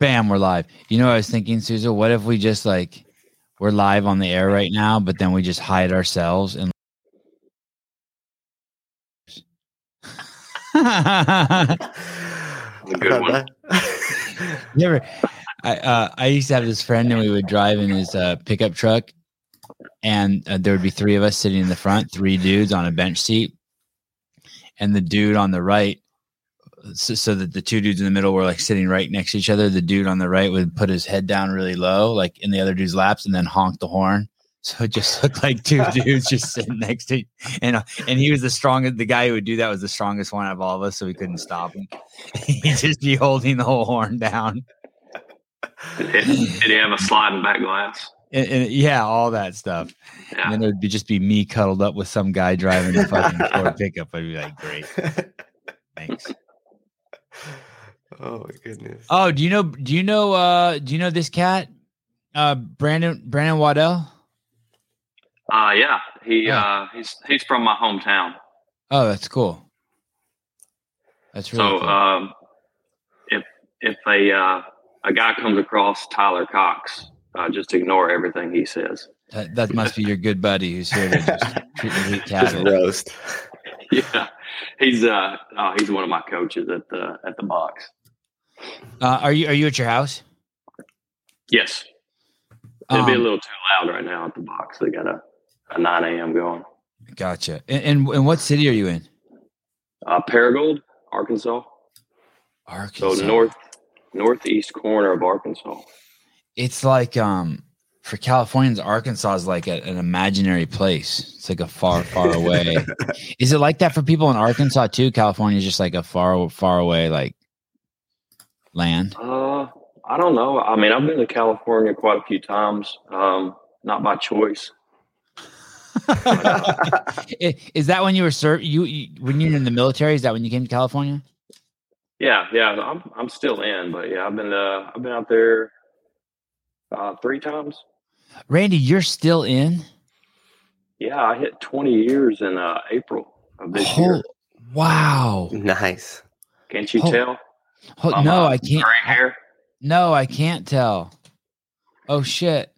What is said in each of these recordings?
Bam, we're live. You know, what I was thinking, Susan. What if we just like we're live on the air right now, but then we just hide ourselves and. A good one. Never. I uh, I used to have this friend, and we would drive in his uh, pickup truck, and uh, there would be three of us sitting in the front, three dudes on a bench seat, and the dude on the right, so, so that the two dudes in the middle were like sitting right next to each other. The dude on the right would put his head down really low, like in the other dude's laps, and then honk the horn. So it just looked like two dudes just sitting next to, and and he was the strongest. The guy who would do that was the strongest one of all of us, so we couldn't stop him. He'd just be holding the whole horn down. Did, did he have a sliding back glass? and, and yeah, all that stuff. Yeah. And then it would be just be me cuddled up with some guy driving a fucking Ford pickup. I'd be like, great, thanks. Oh my goodness. Oh, do you know? Do you know? uh Do you know this cat, uh Brandon Brandon Waddell? Uh, yeah. He Yeah. uh, he's he's from my hometown. Oh, that's cool. That's really so cool. um, if if a uh, a guy comes across Tyler Cox, uh, just ignore everything he says. that, that must be your good buddy who's here to just treat the hate cat. Just roast. yeah, he's uh oh, he's one of my coaches at the at the box. Uh, are you are you at your house? Yes, it'd be a Um, little too loud right now at the box. They got a, a nine a.m. going. Gotcha. And, and and what city are you in? Uh, Paragould, Arkansas. Arkansas. So north northeast corner of Arkansas. It's like um for Californians, Arkansas is like a, an imaginary place. It's like a far, far away. is it like that for people in Arkansas too? California is just like a far, far away like land. Uh, I don't know. I mean, I've been to California quite a few times. Um, not by choice. Is that when you were serv you, you when you were in the military? Is that when you came to California? Yeah, yeah. I'm I'm still in, but yeah, I've been uh I've been out there uh three times. Randy, you're still in. Yeah, I hit 20 years in uh April of this Oh, year. wow. Nice. Can't you oh, tell? Oh, By no, I can't. Gray hair. No, I can't tell. Oh shit.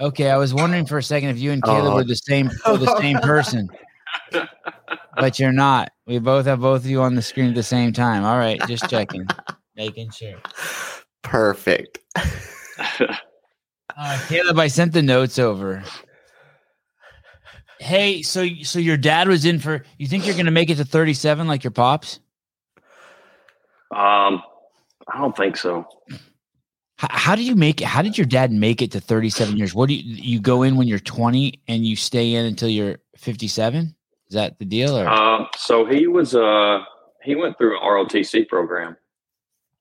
Okay, I was wondering for a second if you and Caleb Oh. were the same were the same person, but you're not. We both have both of you on the screen at the same time. All right, just checking, making sure. Perfect. Uh, Caleb, I sent the notes over. Hey, so so your dad was in for. You think you're gonna make it to 37 like your pops? um, I don't think so. How, how did you make it? How did your dad make it to 37 years? What do you you go in when you're 20 and you stay in until you're 57? Is that the deal? Or Uh, so he was uh he went through an ROTC program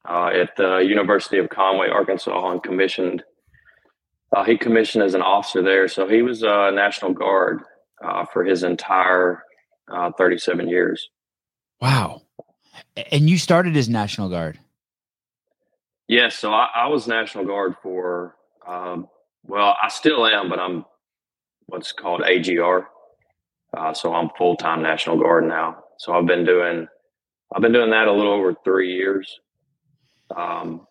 uh, at the University of Conway, Arkansas, and commissioned. Uh, he commissioned as an officer there, so he was uh, National Guard uh, for his entire uh, 37 years. wow. And you started as National Guard. Yes, so I, I was National Guard for um, well, I still am, but I'm what's called AGR. Uh, so I'm full time National Guard now. So I've been doing I've been doing that a little over three years. Um,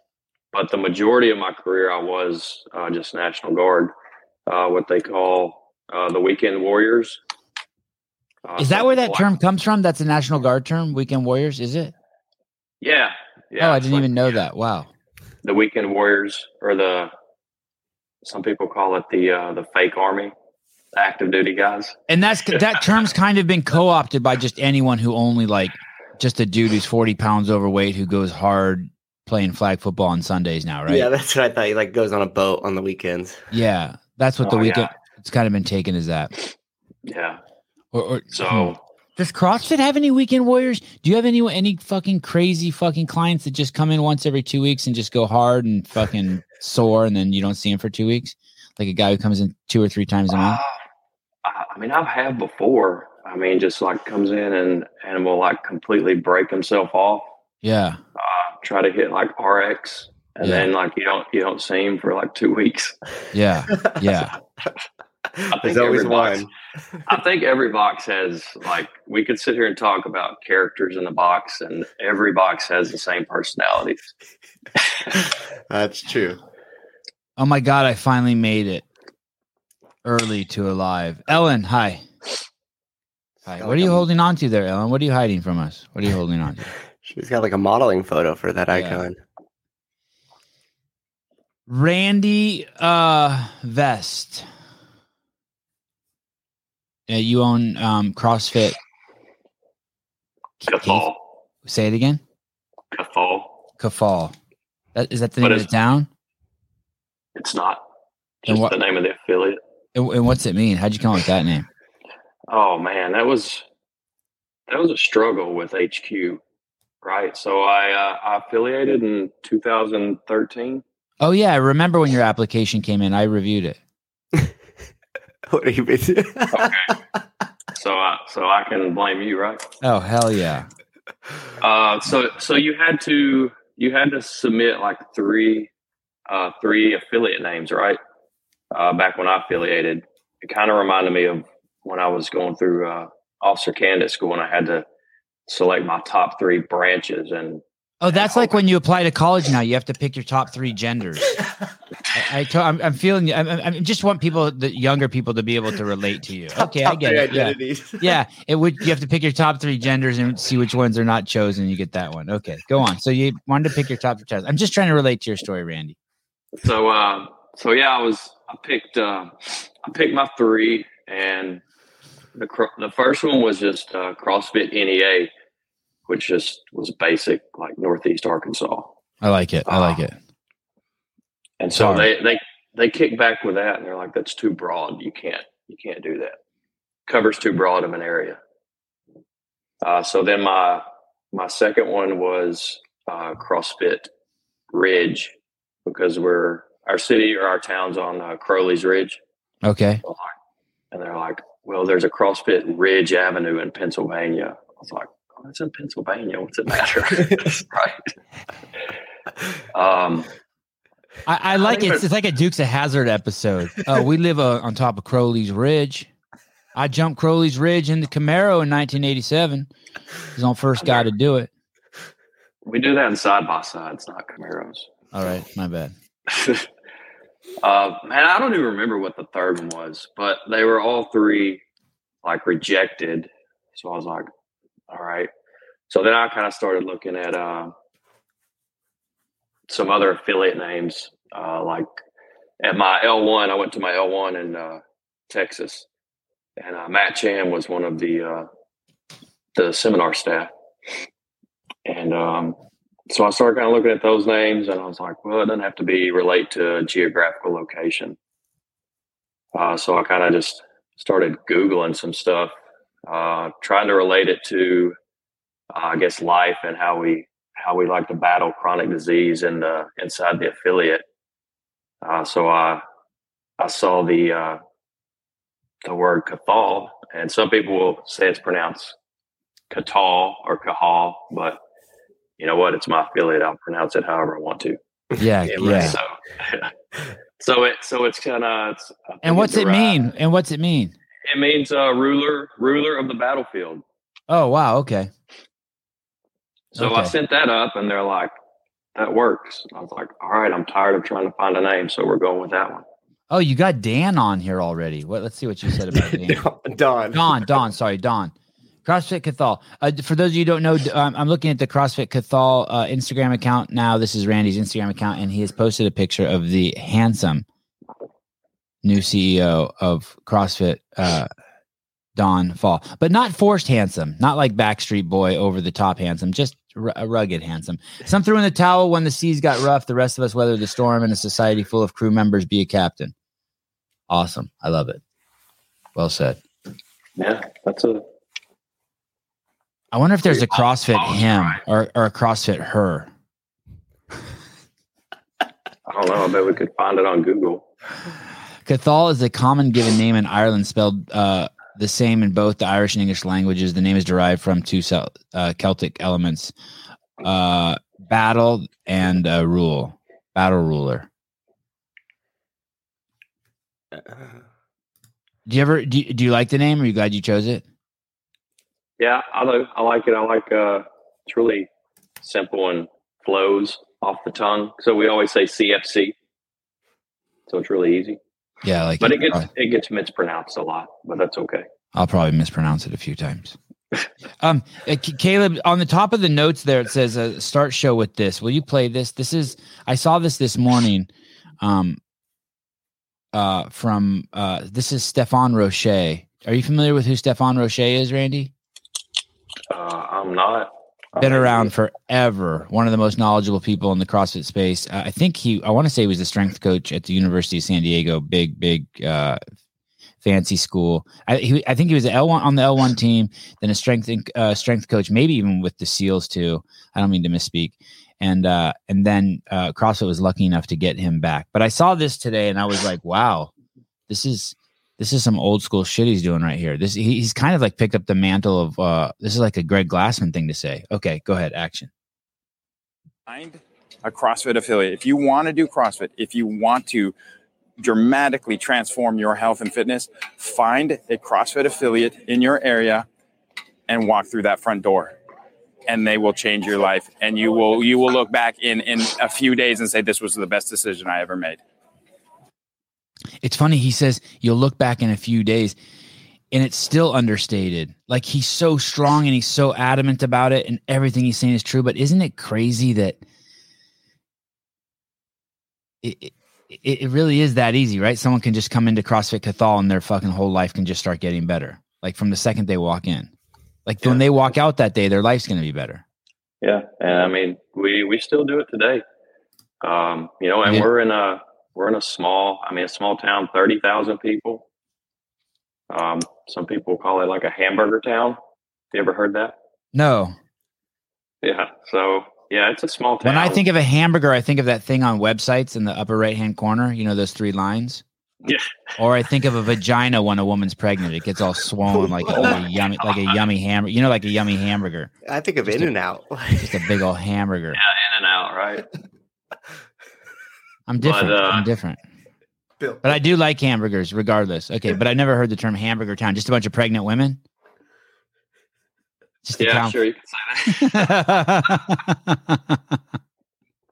but the majority of my career, I was uh, just National Guard, uh, what they call uh, the Weekend Warriors. Uh, Is that where that black- term comes from? That's a National Guard term, Weekend Warriors, is it? Yeah, yeah. oh, I didn't like even know that. Wow. The Weekend Warriors, or the some people call it the uh, the fake army, the active duty guys. And that's that term's kind of been co-opted by just anyone who only like just a dude who's 40 pounds overweight who goes hard playing flag football on Sundays now, right? Yeah, that's what I thought. He like goes on a boat on the weekends. Yeah, that's what the Oh, yeah. weekend. It's kind of been taken as that. Yeah. Or, or So hmm. does CrossFit have any weekend warriors? Do you have any any fucking crazy fucking clients that just come in once every two weeks and just go hard and fucking sore, and then you don't see him for two weeks? Like a guy who comes in two or three times a month. Uh, I I mean, I've had before. I mean, just like comes in and and will like completely break himself off, Yeah, uh, try to hit like RX, and Yeah. then like you don't you don't see him for like two weeks. yeah, yeah. I think There's always every box- one. I think every box has like we could sit here and talk about characters in the box, and every box has the same personalities. That's true. Oh my god, I finally made it early to alive. Ellen, hi. Hi. What are you holding on to there, Ellen? What are you hiding from us? What are you holding on to? She's got like a modeling photo for that Yeah. icon. Randy uh Vest. Yeah, you own um CrossFit. Cathal, Say it again. Cathal. Kafal. That is that the name of the it's- town? It's not And just what- the name of the affiliate. And, and what's it mean? How'd you come up with that name? Oh man, that was that was a struggle with HQ, right? So I uh, I affiliated in 2013. Oh yeah, I remember when your application came in. I reviewed it. What are you busy? So I so I can blame you, right? Oh hell yeah. Uh, so so you had to you had to submit like three uh, three affiliate names, right? Uh, back when I affiliated, it kind of reminded me of when I was going through uh, officer candidate school, and I had to select my top three branches. And Oh, that's like when you apply to college now. You have to pick your top three genders. I, I to, I'm, I'm feeling. I, I I just want people, the younger people, to be able to relate to you. Okay, I get it. Yeah. identities. yeah, it would. You have to pick your top three genders and see which ones are not chosen. You get that one. Okay, go on. So you wanted to pick your top three. I'm just trying to relate to your story, Randy. so uh, so yeah, I was I picked uh, I picked my three, and the cr- the first one was just uh, CrossFit NEA, which just was basic like Northeast Arkansas. I like it. I like it. And so Sorry. they they they kick back with that, and they're like, "That's too broad. You can't you can't do that. Covers too broad of an area." Uh, so then my my second one was uh, CrossFit Ridge because we're our city or our town's on uh, Crowley's Ridge, Okay. and they're like, "Well, there's a CrossFit Ridge Avenue in Pennsylvania." I was like, "It's in Pennsylvania. What's it matter?" right. Um, I, I like think it. It's, it's like a Dukes of Hazzard episode. Uh, we live uh, on top of Crowley's Ridge. I jumped Crowley's Ridge in the Camaro in 1987. He's on first guy to do it. we do that in side by sides, not Camaros. All right, my bad. uh, man, I don't even remember what the third one was, but they were all three like rejected. So I was like, all right. So then I kind of started looking at uh, some other affiliate names. Uh, like at my L1, I went to my L1 in uh, Texas, and uh, Matt Chan was one of the uh, the seminar staff. And um, so I started kind of looking at those names, and I was like, well, it doesn't have to be relate to geographical location. Uh, so I kind of just started Googling some stuff, trying to relate it to, uh, I guess, life and how we how we like to battle chronic disease in the inside the affiliate. Uh, so I I saw the uh, the word cathal, and some people will say it's pronounced catal or kahal, but you know what? It's my affiliate. I'll pronounce it however I want to. Yeah, Yeah. So, so it so it's kind of. It's, And what's it mean? And what's it mean? It means uh, ruler ruler of the battlefield. Oh, wow. Okay. So I sent that up, and they're like, "That works." I was like, "All right, I'm tired of trying to find a name, so we're going with that one." Oh, you got Dan on here already. What? Let's see what you said about Dan. Don. Don, Don, sorry, Don. CrossFit Cathal. Uh, for those of you who don't know, um, I'm looking at the CrossFit Cathal uh, Instagram account now. This is Randy's Instagram account, and he has posted a picture of the handsome new CEO of CrossFit, uh, Don Faul, but not forced handsome, not like Backstreet Boy over the top handsome, just r- a rugged handsome. Some threw in the towel when the seas got rough. The rest of us weathered the storm. In a society full of crew members, be a captain. Awesome, I love it. Well said. Yeah, that's a I wonder if there's a CrossFit him or, or a CrossFit her. I don't know. I bet we could find it on Google. Cathal is a common given name in Ireland, spelled uh, the same in both the Irish and English languages. The name is derived from two Cel- uh, Celtic elements uh, battle and uh, rule. Battle ruler. Do you ever do you, do you like the name? Are you glad you chose it? Yeah, I do. I like it. I like uh it's really simple and flows off the tongue. So we always say CFC. So it's really easy. Yeah, like But it gets Probably- it gets mispronounced a lot, but that's okay. I'll probably mispronounce it a few times. um, uh, C- Caleb, on the top of the notes there, it says uh, "Start show with this." Will you play this? This is I saw this this morning. Um, uh, from uh, this is Stefan Roche. Are you familiar with who Stefan Roche is, Randy? Uh, I'm not Been around forever. One of the most knowledgeable people in the CrossFit space. Uh, I think he. I want to say he was a strength coach at the University of San Diego. Big, big, uh, fancy school. I, he, I think he was L one on the L one team, then a strength uh, strength coach, maybe even with the SEALs too. I don't mean to misspeak. And uh, and then uh, CrossFit was lucky enough to get him back. But I saw this today, and I was like, wow, this is this is some old school shit he's doing right here. This he, he's kind of like picked up the mantle of uh, this is like a Greg Glassman thing to say. Okay, go ahead, action. find a CrossFit affiliate. If you want to do CrossFit, if you want to dramatically transform your health and fitness, find a CrossFit affiliate in your area and walk through that front door. And they will change your life. And you will you will look back in in a few days and say this was the best decision I ever made. It's funny. He says you'll look back in a few days, and it's still understated. Like he's so strong and he's so adamant about it, and everything he's saying is true. But isn't it crazy that it, it, it really is that easy, right? Someone can just come into CrossFit Cathal and their fucking whole life can just start getting better, like from the second they walk in. Like when they walk out that day, their life's going to be better. Yeah, and I mean, we we still do it today. Um, you know, and Yeah. we're in a we're in a small, I mean, a small town, thirty thousand people. Um, some people call it like a hamburger town. You ever heard that? No, Yeah. So yeah, it's a small town. when I think of a hamburger, I think of that thing on websites in the upper right hand corner. You know those three lines. Yeah. Or I think of a vagina when a woman's pregnant. It gets all swollen like, a- like a yummy, like a yummy hamburger. You know, like a yummy hamburger. I think of Just In a- and Out. Just a big old hamburger. Yeah, In and out, right? I'm different. uh, I'm different. Bill. But I do like hamburgers, regardless. Okay, but I never heard the term hamburger town. Just a bunch of pregnant women. Just a Yeah, town. sure you can say that.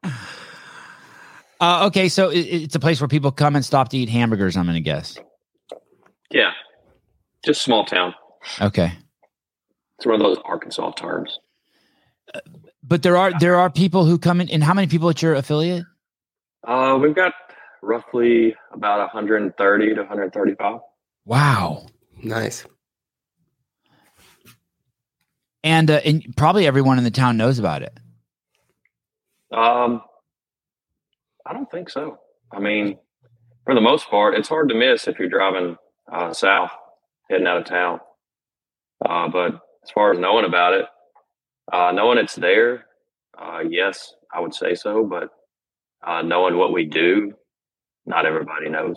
uh, okay, so it, it's a place where people come and stop to eat hamburgers. I'm going to guess. Yeah, just small town. Okay, It's one of those Arkansas terms. but there are there are people who come in. And how many people at your affiliate? Uh, we've got roughly about 130 to 135. Wow, Nice. and uh, and probably everyone in the town knows about it. Um, I don't think so. I mean, for the most part, it's hard to miss if you're driving uh, south, heading out of town. Uh, but as far as knowing about it, uh, knowing it's there, uh, yes, I would say so. But uh, knowing what we do, not everybody knows.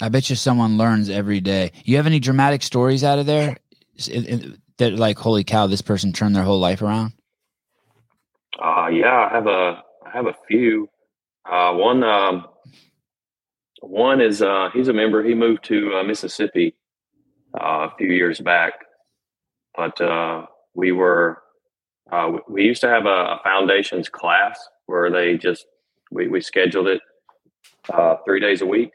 I bet you someone learns every day. You have any dramatic stories out of there S- in- in- that like, holy cow, this person turned their whole life around? Uh, yeah, I have a I have a few. Uh, one um, one is uh, he's a member. He moved to uh, Mississippi uh, a few years back, but uh, we were uh, we- we used to have a, a foundations class where they just we, we scheduled it uh, three days a week,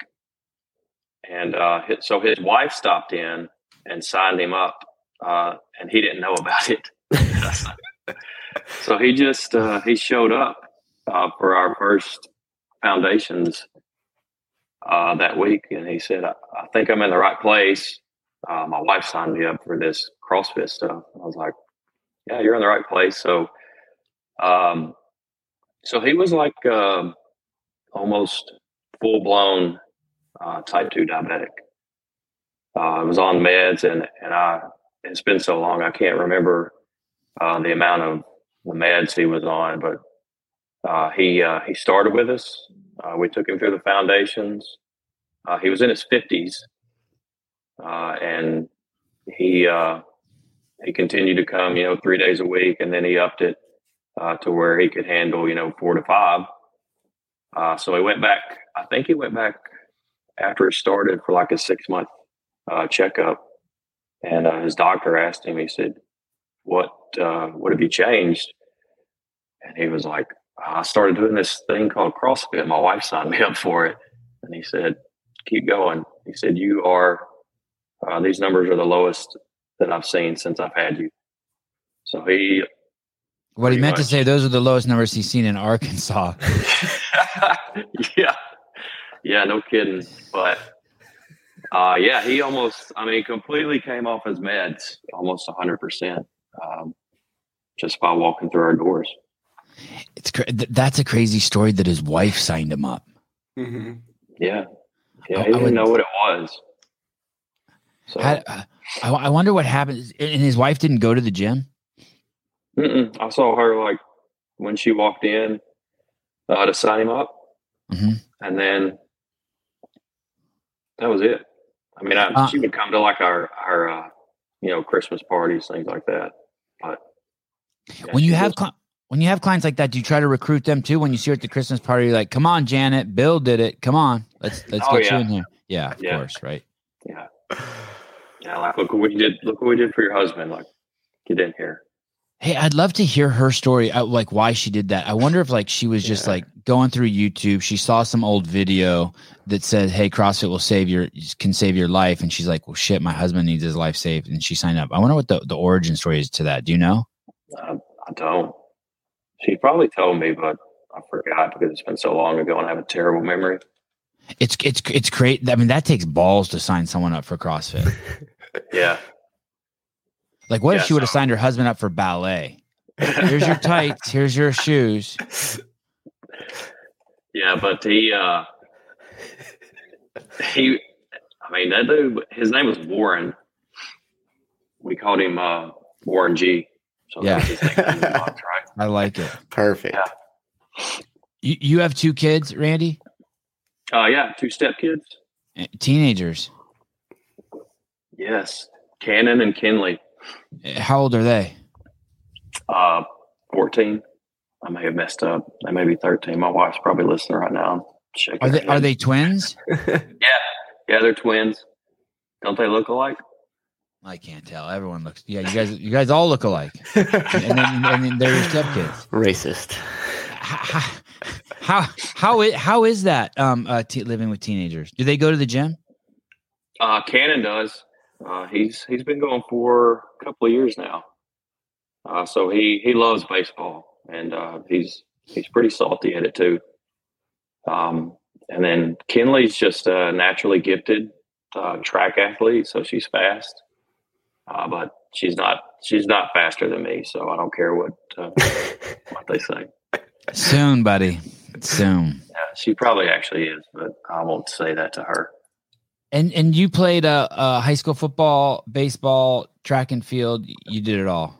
and uh, so his wife stopped in and signed him up, uh, and he didn't know about it. So he just uh, he showed up uh, for our first foundations uh, that week, and he said, I, "I think I'm in the right place." My wife signed me up for this CrossFit stuff. I was like, "Yeah, you're in the right place." So, um, so he was like um almost full blown uh, type two diabetic. Uh, I was on meds, and and I it's been so long I can't remember uh, the amount of the meds he was on, but uh, he uh, he started with us. Uh, we took him through the foundations. Uh, he was in his fifties, uh, and he uh, he continued to come, you know, three days a week, and then he upped it uh, to where he could handle, you know, four to five. Uh, so he went back. I think he went back after it started for like a six month uh, checkup, and uh, his doctor asked him. He said, "What uh, what have you changed?" And he was like, "I started doing this thing called CrossFit. My wife signed me up for it." And he said, "Keep going." He said, "You are uh, these numbers are the lowest that I've seen since I've had you." So he What he Pretty meant to say, those are the lowest numbers he's seen in Arkansas. yeah. Yeah, no kidding. But uh, yeah, he almost, I mean, completely came off his meds, almost 100%, um, just by walking through our doors. It's cra- th- that's a crazy story that his wife signed him up. hmm Yeah. Yeah, I- he I didn't would- know what it was. So, How, uh, I, I wonder what happened. And his wife didn't go to the gym. Mm-mm. I saw her like when she walked in uh, to sign him up. Mhm. And then that was it. I mean, I, Uh, she would come to like our, our, uh, you know, Christmas parties, things like that. But yeah, when you have was- cli- when you have clients like that, do you try to recruit them too? When you see her at the Christmas party, you're like, "Come on, Janet, Bill did it. Come on, let's let's Oh, get yeah. you in here." Yeah, of Yeah. course, right. yeah, yeah, like look what we did. Look what we did for your husband. Like, get in here. Hey, I'd love to hear her story, uh, like why she did that. I wonder if like she was just Yeah. like going through YouTube, she saw some old video that said, "Hey, CrossFit will save your can save your life," and she's like, "Well, shit, my husband needs his life saved," and she signed up. I wonder what the the origin story is to that. Do you know? I, I don't. She probably told me, but I forgot because it's been so long ago and I have a terrible memory. It's it's it's great. I mean, that takes balls to sign someone up for CrossFit. Yeah. Like, what if Yeah, she would have signed her husband up for ballet? Here's your tights. Here's your shoes. Yeah, but he, uh, he, I mean, that dude, his name was Warren. We called him, uh, Warren G. So Yeah. that's his nickname box, right? I like it. Perfect. Yeah. You you have two kids, Randy, Uh, yeah, two step kids. Eh, teenagers. Yes. Cannon and Kinley, How old are they? uh, 14. I may have messed up. They may be 13. My wife's probably listening right now. Shaking Are they are they twins? Yeah. Yeah, they're twins. Don't they look alike? I can't tell. Everyone looks. Yeah, you guys you guys all look alike, and then and then they're your stepkids. Racist. How how how is, how is that? Um, uh, t- living with teenagers. Do they go to the gym? Uh, Cannon does. Uh, he's he's been going for a couple of years now. Uh, so he he loves baseball, and uh, he's he's pretty salty at it too. Um, and then Kinley's just a naturally gifted uh, track athlete, so she's fast, uh, but she's not she's not faster than me. So I don't care what uh, what they say. Soon, buddy. Soon. Yeah, she probably actually is, but I won't say that to her. And and you played uh, uh high school football, baseball, track and field. You did it all.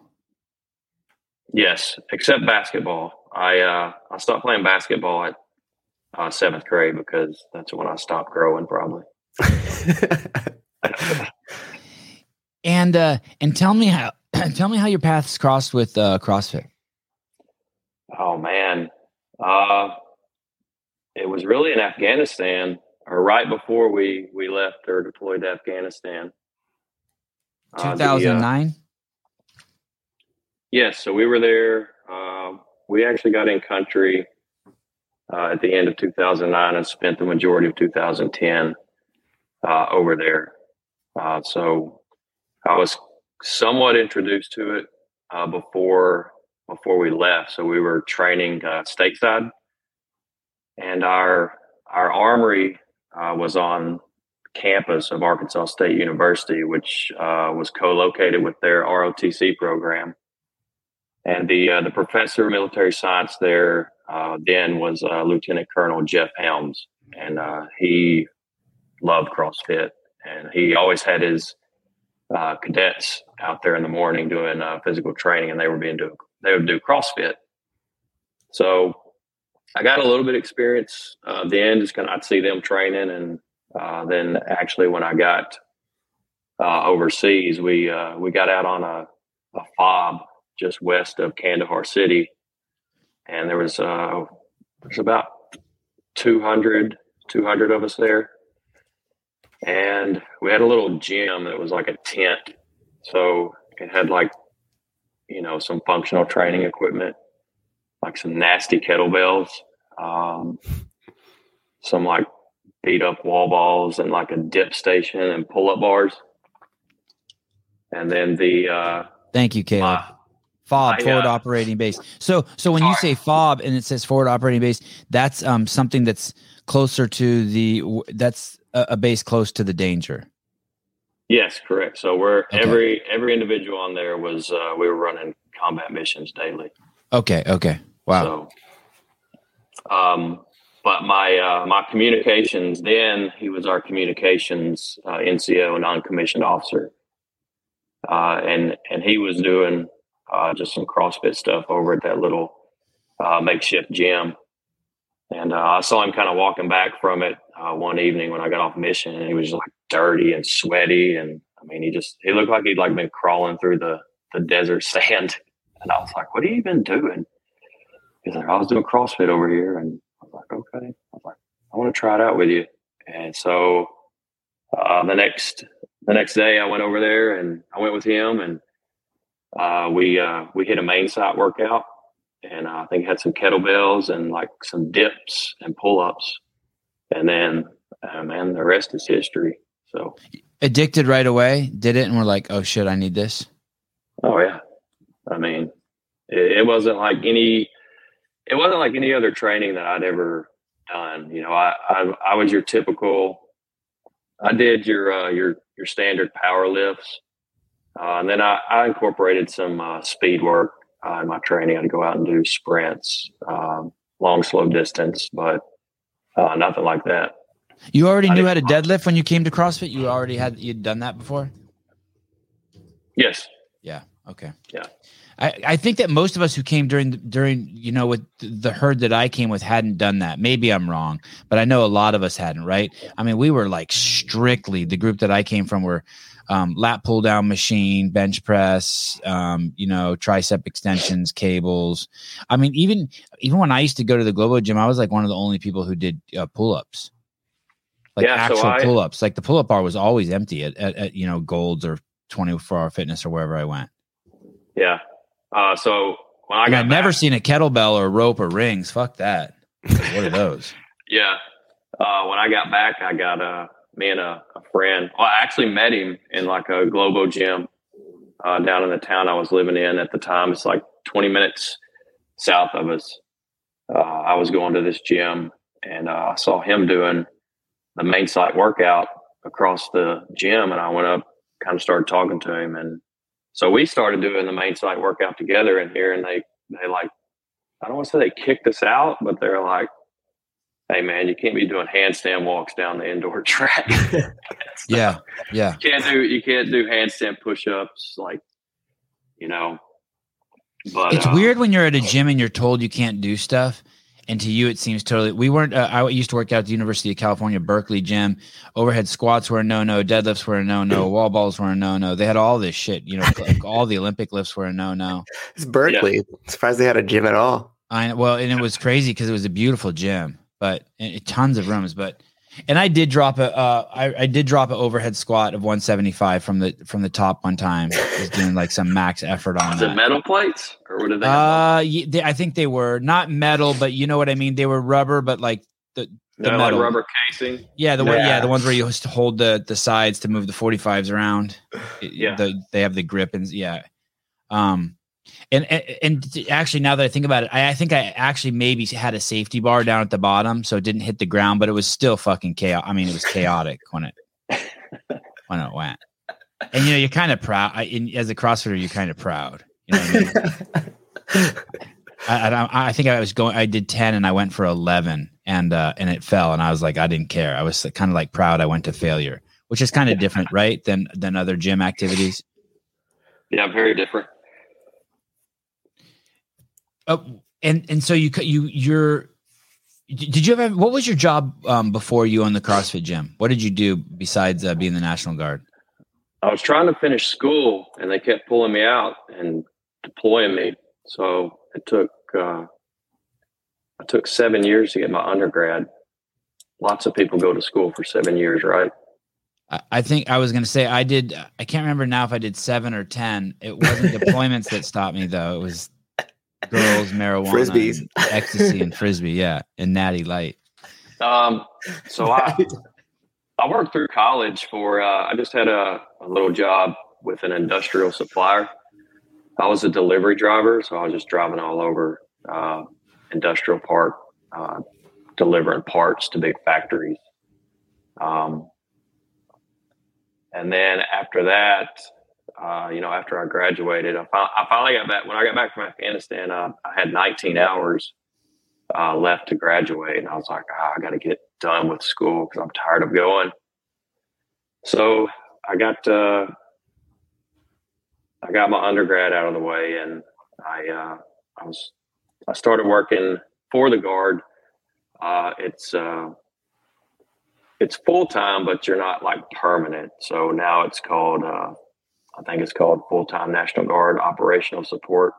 Yes, except basketball. I uh, I stopped playing basketball at uh, seventh grade because that's when I stopped growing. Probably. And uh and tell me how tell me how your paths crossed with uh CrossFit. Oh man, uh, it was really in Afghanistan, or right before we we left or deployed to Afghanistan. Uh, uh, Two thousand nine. Yes, so we were there. Um, we actually got in country uh, at the end of 2009 and spent the majority of 2010 uh, over there. Uh, so I was somewhat introduced to it uh, before before we left. So we were training uh, stateside, and our our armory uh, was on campus of Arkansas State University, which uh, was co-located with their ROTC program. And the uh, the professor of military science there uh, then was uh, Lieutenant Colonel Jeff Helms, and uh, he loved CrossFit, and he always had his cadets out there in the morning doing physical training, and they were being do they would do CrossFit. So I got a little bit of experience uh, then, just kind of I'd see them training, and uh, then actually when I got uh, overseas, we uh, we got out on a, a fob just west of Kandahar City, and there was uh, there's about 200, 200 of us there, and we had a little gym that was like a tent. So it had like, you know, some functional training equipment, like some nasty kettlebells, um, some like beat up wall balls, and like a dip station and pull up bars. And then the uh, Thank you, Caleb. uh, FOB, I, forward uh, operating base. So, so when you say FOB and it says forward operating base, that's um something that's closer to the that's a, a base close to the danger. Yes, correct. So we're Okay. every every individual on there was uh, we were running combat missions daily. Okay, okay, wow. So, um, but my uh, my communications then he was our communications uh, NCO non commissioned officer, uh, and and he was doing uh, just some CrossFit stuff over at that little uh, makeshift gym. And uh, I saw him kind of walking back from it one evening when I got off mission, and he was like dirty and sweaty, and I mean, he just he looked like he'd like been crawling through the the desert sand. And I was like, "What have you been doing?" He's like, "I was doing CrossFit over here," and I was like, "Okay." I was like, "I want to try it out with you." And so uh, the next the next day, I went over there and I went with him, and uh, we uh, we hit a main site workout, and I think had some kettlebells and like some dips and pull ups, and then uh, man, the rest is history. So, Addicted right away, did it, and we're like, oh shit, I need this. oh yeah, I mean, it, it wasn't like any, it wasn't like any other training that I'd ever done. You know, I I, I was your typical. I did your uh, your your standard power lifts, uh, and then I, I incorporated some uh, speed work uh, in my training. I'd go out and do sprints, um, long, slow distance, but uh, nothing like that. You already I knew how to deadlift when you came to CrossFit. You already had you'd done that before. Yes, Yeah. Okay. Yeah. I, I think that most of us who came during the- during you know with the herd that I came with hadn't done that. Maybe I'm wrong, but I know a lot of us hadn't. Right? I mean, we were like strictly the group that I came from were um, lat pull down machine, bench press, um, you know, tricep extensions, cables. I mean, even even when I used to go to the Globo gym, I was like one of the only people who did uh, pull ups, like Yeah, so actual I- pull ups. Like the pull up bar was always empty at, at, at you know Golds or 24 Hour Fitness or wherever I went. yeah. Uh, so when I got have never seen a kettlebell or a rope or rings. Fuck that. What are those? Yeah. Uh, when I got back, I got uh, me and a, a friend. Well, I actually met him in like a Globo gym uh, down in the town I was living in at the time. It's like 20 minutes south of us. Uh, I was going to this gym and uh, I saw him doing the main site workout across the gym. And I went up, kind of started talking to him. And so we started doing the main site workout together in here. And they, they like, I don't want to say they kicked us out, but they're like, hey man, you can't be doing handstand walks down the indoor track. Yeah. Yeah. you can't do you can't do handstand push-ups like you know. But It's uh, weird when you're at a gym and you're told you can't do stuff. And to you, it seems totally. We weren't. Uh, I used to work out at the University of California, Berkeley gym. Overhead squats were a no no. Deadlifts were a no no. Wall balls were a no no. They had all this shit. You know, like all the Olympic lifts were a no no. It's Berkeley. Surprised they had a gym at all. I well, and it was crazy because it was a beautiful gym, but and tons of rooms. But and I did drop a, uh, I, I did drop an overhead squat of 175 from the from the top one time. I was doing like some max effort on is it that. metal plates or what did they? Uh, ye- they, I think they were not metal, but you know what I mean. They were rubber, but like the They're like rubber casing. yeah, the one, yeah, Yeah. the ones where you just hold the the sides to move the 45s around. It- Yeah. the, they have the grip and yeah. Um, and, and and actually, now that I think about it, I, I think I actually maybe had a safety bar down at the bottom, so it didn't hit the ground, but it was still fucking chaos. I mean, it was chaotic when it when it went. And you know, you're kind of proud. I, in, as a CrossFitter, you're kind of proud. You know what I mean? I, I, I think I was going. I did ten, and I went for eleven, and uh, and it fell, and I was like, I didn't care. I was kind of like proud. I went to failure, which is kind of different, right? Than than other gym activities. Yeah, very different. Oh, and and so you you you're. Did you ever? What was your job um, before you owned the CrossFit gym? What did you do besides uh, being the National Guard? I was trying to finish school and they kept pulling me out and deploying me. So it took uh, I took seven years to get my undergrad. Lots of people go to school for seven years, right? I- I think I was going to say I did. I can't remember now if I did seven or ten. It wasn't deployments that stopped me though. It was girls, marijuana, Frisbees. and ecstasy, and frisbee. Yeah, and natty light. Um, so I I worked through college for. Uh, I just had a, a little job with an industrial supplier. I was a delivery driver, so I was just driving all over uh, industrial park, uh, delivering parts to big factories. Um, and then after that, uh, you know, after I graduated, I, I finally got back. When I got back from Afghanistan, uh, I had 19 hours uh, left to graduate, and I was like, ah, I got to get done with school because I'm tired of going. So I got uh, I got my undergrad out of the way, and I uh, I was I started working for the guard. Uh, it's it's full time, but you're not like permanent. So now it's called uh, I think it's called full time National Guard operational support.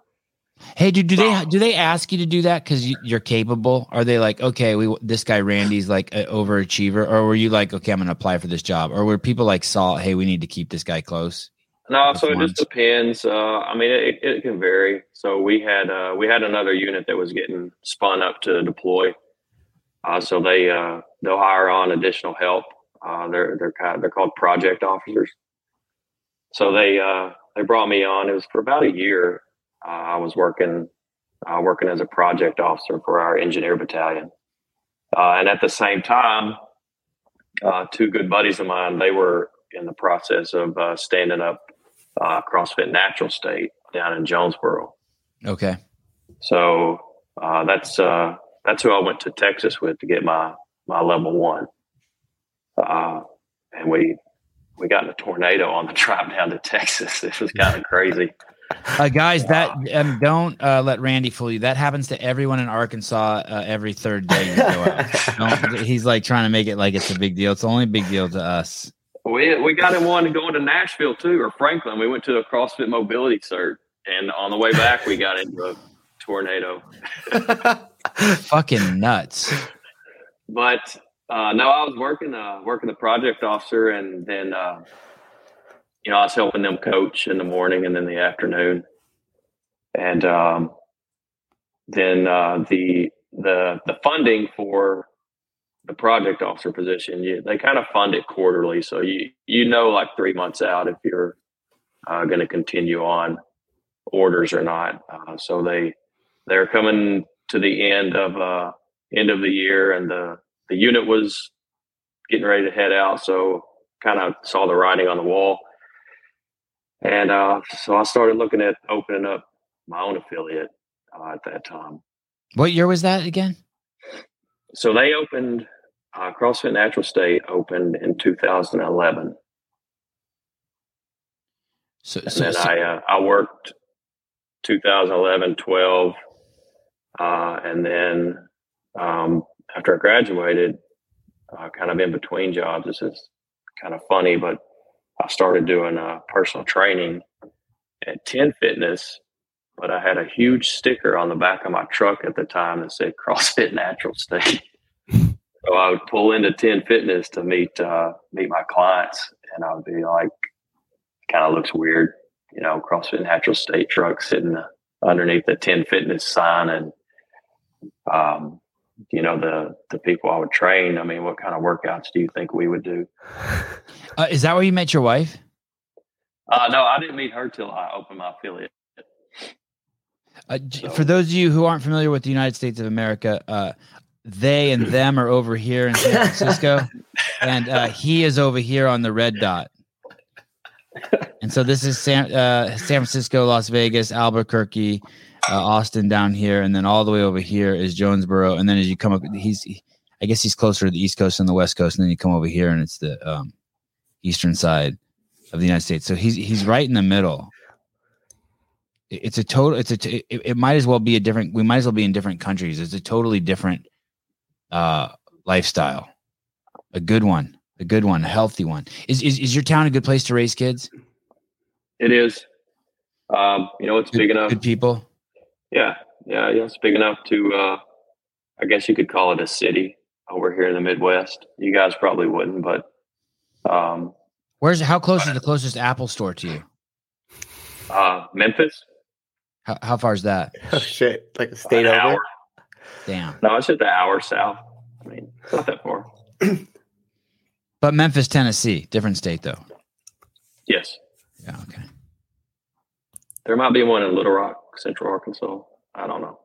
Hey, dude, do they do they ask you to do that because you, you're capable? Are they like, okay, we this guy Randy's like an overachiever, or were you like, okay, I'm going to apply for this job, or were people like saw, hey, we need to keep this guy close? No, so it just depends. Uh, I mean, it, it can vary. So we had uh, we had another unit that was getting spun up to deploy. Uh, so they uh, they'll hire on additional help. Uh, they're they're kind of, they're called project officers. So they uh, they brought me on. It was for about a year. Uh, I was working uh, working as a project officer for our engineer battalion, uh, and at the same time, uh, two good buddies of mine they were in the process of uh, standing up uh, CrossFit Natural State down in Jonesboro. Okay, So uh, that's uh, that's who I went to Texas with to get my my level one. Uh, and we we got in a tornado on the drive down to Texas. It was kind of crazy. uh, guys, that um, don't uh, let Randy fool you. That happens to everyone in Arkansas uh, every third day you go out. Don't, he's like trying to make it like it's a big deal. It's only a big deal to us. We we got him one going to Nashville too, or Franklin. We went to a CrossFit mobility cert, and on the way back we got into a tornado. Fucking nuts. but uh, no, I was working uh, working the project officer, and then uh, you know I was helping them coach in the morning and in the afternoon, and um, then uh, the the the funding for the project officer position, you, they kind of fund it quarterly, so you you know like three months out if you're uh, going to continue on orders or not. Uh, so they they're coming to the end of end of the year, and the the unit was getting ready to head out. So kind of saw the writing on the wall, and uh, so I started looking at opening up my own affiliate uh, at that time. What year was that again? So they opened uh, CrossFit Natural State opened in 2011, So, and so, then so- I uh, I worked 2011, 12, uh, and then um, after I graduated, uh, kind of in between jobs. This is kind of funny, but I started doing uh, personal training at 10 Fitness, but I had a huge sticker on the back of my truck at the time that said CrossFit Natural State. so I would pull into 10 Fitness to meet uh, meet my clients, and I would be like, kind of looks weird, you know, CrossFit Natural State truck sitting uh, underneath the 10 Fitness sign, and um, you know the the people I would train. I mean, what kind of workouts do you think we would do? uh, is that where you met your wife? Uh, no, I didn't meet her till I opened my affiliate. Uh, So- For those of you who aren't familiar with the United States of America, uh, they and them are over here in San Francisco, and uh, he is over here on the red dot. And so this is San, uh, San Francisco, Las Vegas, Albuquerque, uh, Austin down here, and then all the way over here is Jonesboro. And then as you come up, he's I guess he's closer to the East Coast and the West Coast, and then you come over here, and it's the um, eastern side of the United States. So he's he's right in the middle it's a total it's a. It, it might as well be a different we might as well be in different countries it's a totally different uh lifestyle a good one a good one a healthy one is is, is your town a good place to raise kids It is, um, you know, it's good, big enough. good people Yeah, yeah, yeah. It's big enough to, uh, I guess you could call it a city over here in the Midwest. You guys probably wouldn't, but Um, Where's how close is the closest Apple store to you? uh, Memphis, How, how far is that? Oh shit! Like a state an over. hour. Damn. No, it's just an hour south. I mean, it's not that far. But Memphis, Tennessee, different state though. Yes, Yeah. Okay. there might be one in Little Rock, Central Arkansas. I don't know.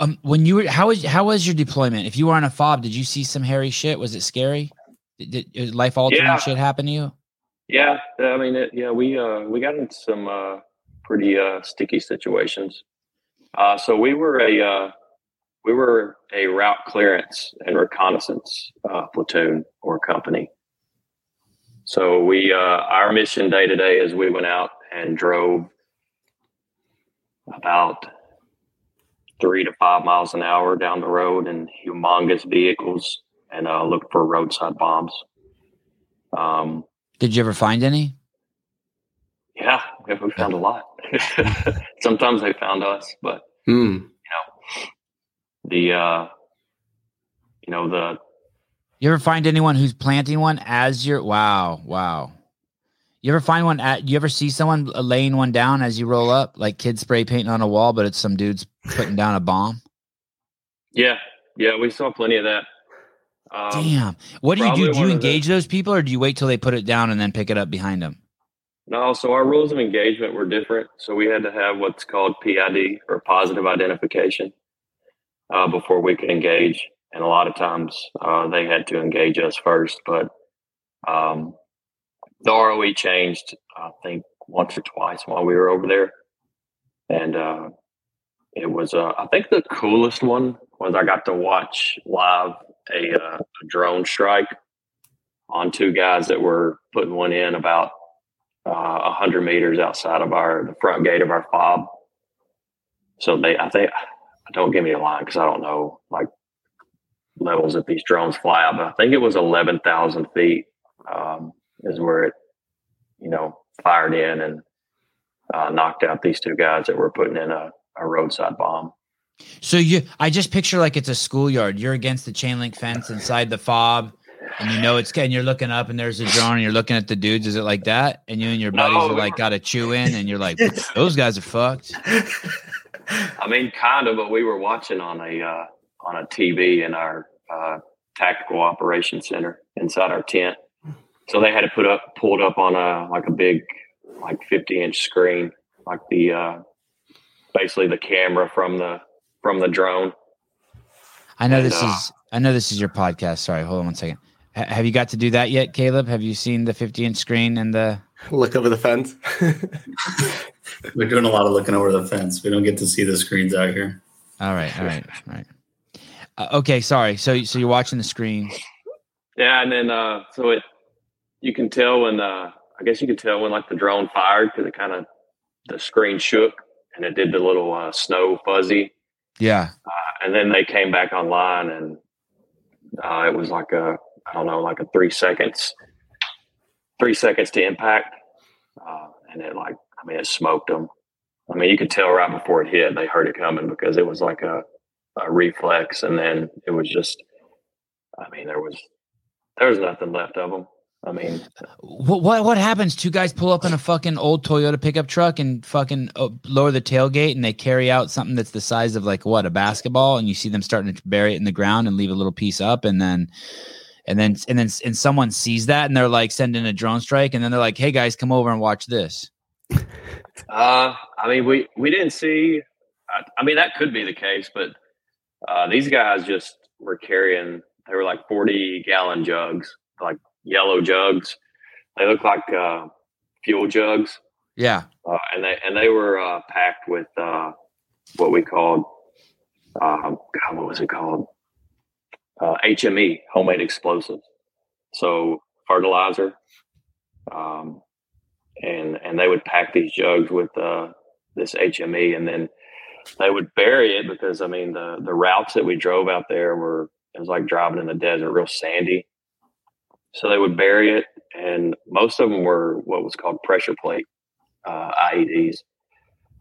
Um, when you were how was how was your deployment? If you were on a fob, did you see some hairy shit? Was it scary? Did, did life altering Yeah. shit happen to you? Yeah, I mean, it, yeah, we uh, we got into some uh, pretty uh, sticky situations. Uh, so we were a uh, we were a route clearance and reconnaissance uh, platoon or company. So we uh, our mission day to day is we went out and drove about three to five miles an hour down the road in humongous vehicles and uh, looked for roadside bombs. Um, Did you ever find any? Yeah, we we found a lot. Sometimes they found us, but you know the uh you know the You ever find anyone who's planting one as you're? Wow, wow. You ever find one at? You ever see someone laying one down as you roll up, like kids spray painting on a wall, but it's some dudes putting down a bomb? yeah yeah we saw plenty of that. Um, Damn. What do you do? Do you engage those people, or do you wait till they put it down and then pick it up behind them? No, so our rules of engagement were different. So we had to have what's called PID or positive identification uh, before we could engage. And a lot of times uh, they had to engage us first. But um, the ROE changed, I think, once or twice while we were over there. And uh, it was, uh, I think the coolest one was I got to watch live a, uh, a drone strike on two guys that were putting one in about uh, a hundred meters outside of our the front gate of our fob. So they, I think, don't give me a line because I don't know like levels that these drones fly out, but I think it was eleven thousand feet um, is where it, you know, fired in and uh, knocked out these two guys that were putting in a, a roadside bomb. So you, I just picture like it's a schoolyard. You're against the chain link fence inside the fob, and you know it's and you're looking up and there's a drone and you're looking at the dudes. Is it like that? And you and your buddies No, are we like were- got a chew in, and you're like, those guys are fucked. I mean, kind of, but we were watching on a uh, on a TV in our uh, tactical operations center inside our tent. So they had to put up pulled up on a like a big like fifty inch screen, like the uh, basically the camera from the from the drone. I know And, this uh, is I know this is your podcast. Sorry, hold on one second. H- have you got to do that yet, Caleb? Have you seen the 50 inch screen and the? Look over the fence. We're doing a lot of looking over the fence. We don't get to see the screens out here. All right, all right, all right. Uh, okay, sorry. So so you're watching the screen. Yeah, and then uh, so it you can tell when uh, I guess you can tell when like the drone fired because it kind of the screen shook and it did the little uh, snow fuzzy. Yeah. and then they came back online and uh, it was like a i don't know like a three seconds three seconds to impact. Uh, and it like i mean it smoked them i mean you could tell right before it hit they heard it coming because it was like a, a reflex and then it was just i mean there was there was nothing left of them i mean What what what happens? Two guys pull up in a fucking old Toyota pickup truck and fucking uh, lower the tailgate, and they carry out something that's the size of like what a basketball, and you see them starting to bury it in the ground and leave a little piece up, and then. And then, and then, and someone sees that, and they're like sending a drone strike, and then they're like, "Hey guys, come over and watch this." Uh, I mean, we we didn't see. I, I mean, that could be the case, but uh, these guys just were carrying. They were like forty gallon jugs, like yellow jugs. They look like uh, fuel jugs, Yeah, uh, and they and they were uh, packed with uh, what we called. Um, God, what was it called? Uh, HME, homemade explosives. So fertilizer, um, and and they would pack these jugs with uh, this HME, and then they would bury it because I mean the the routes that we drove out there were it was like driving in the desert, real sandy. So they would bury it, and most of them were what was called pressure plate uh, IEDs.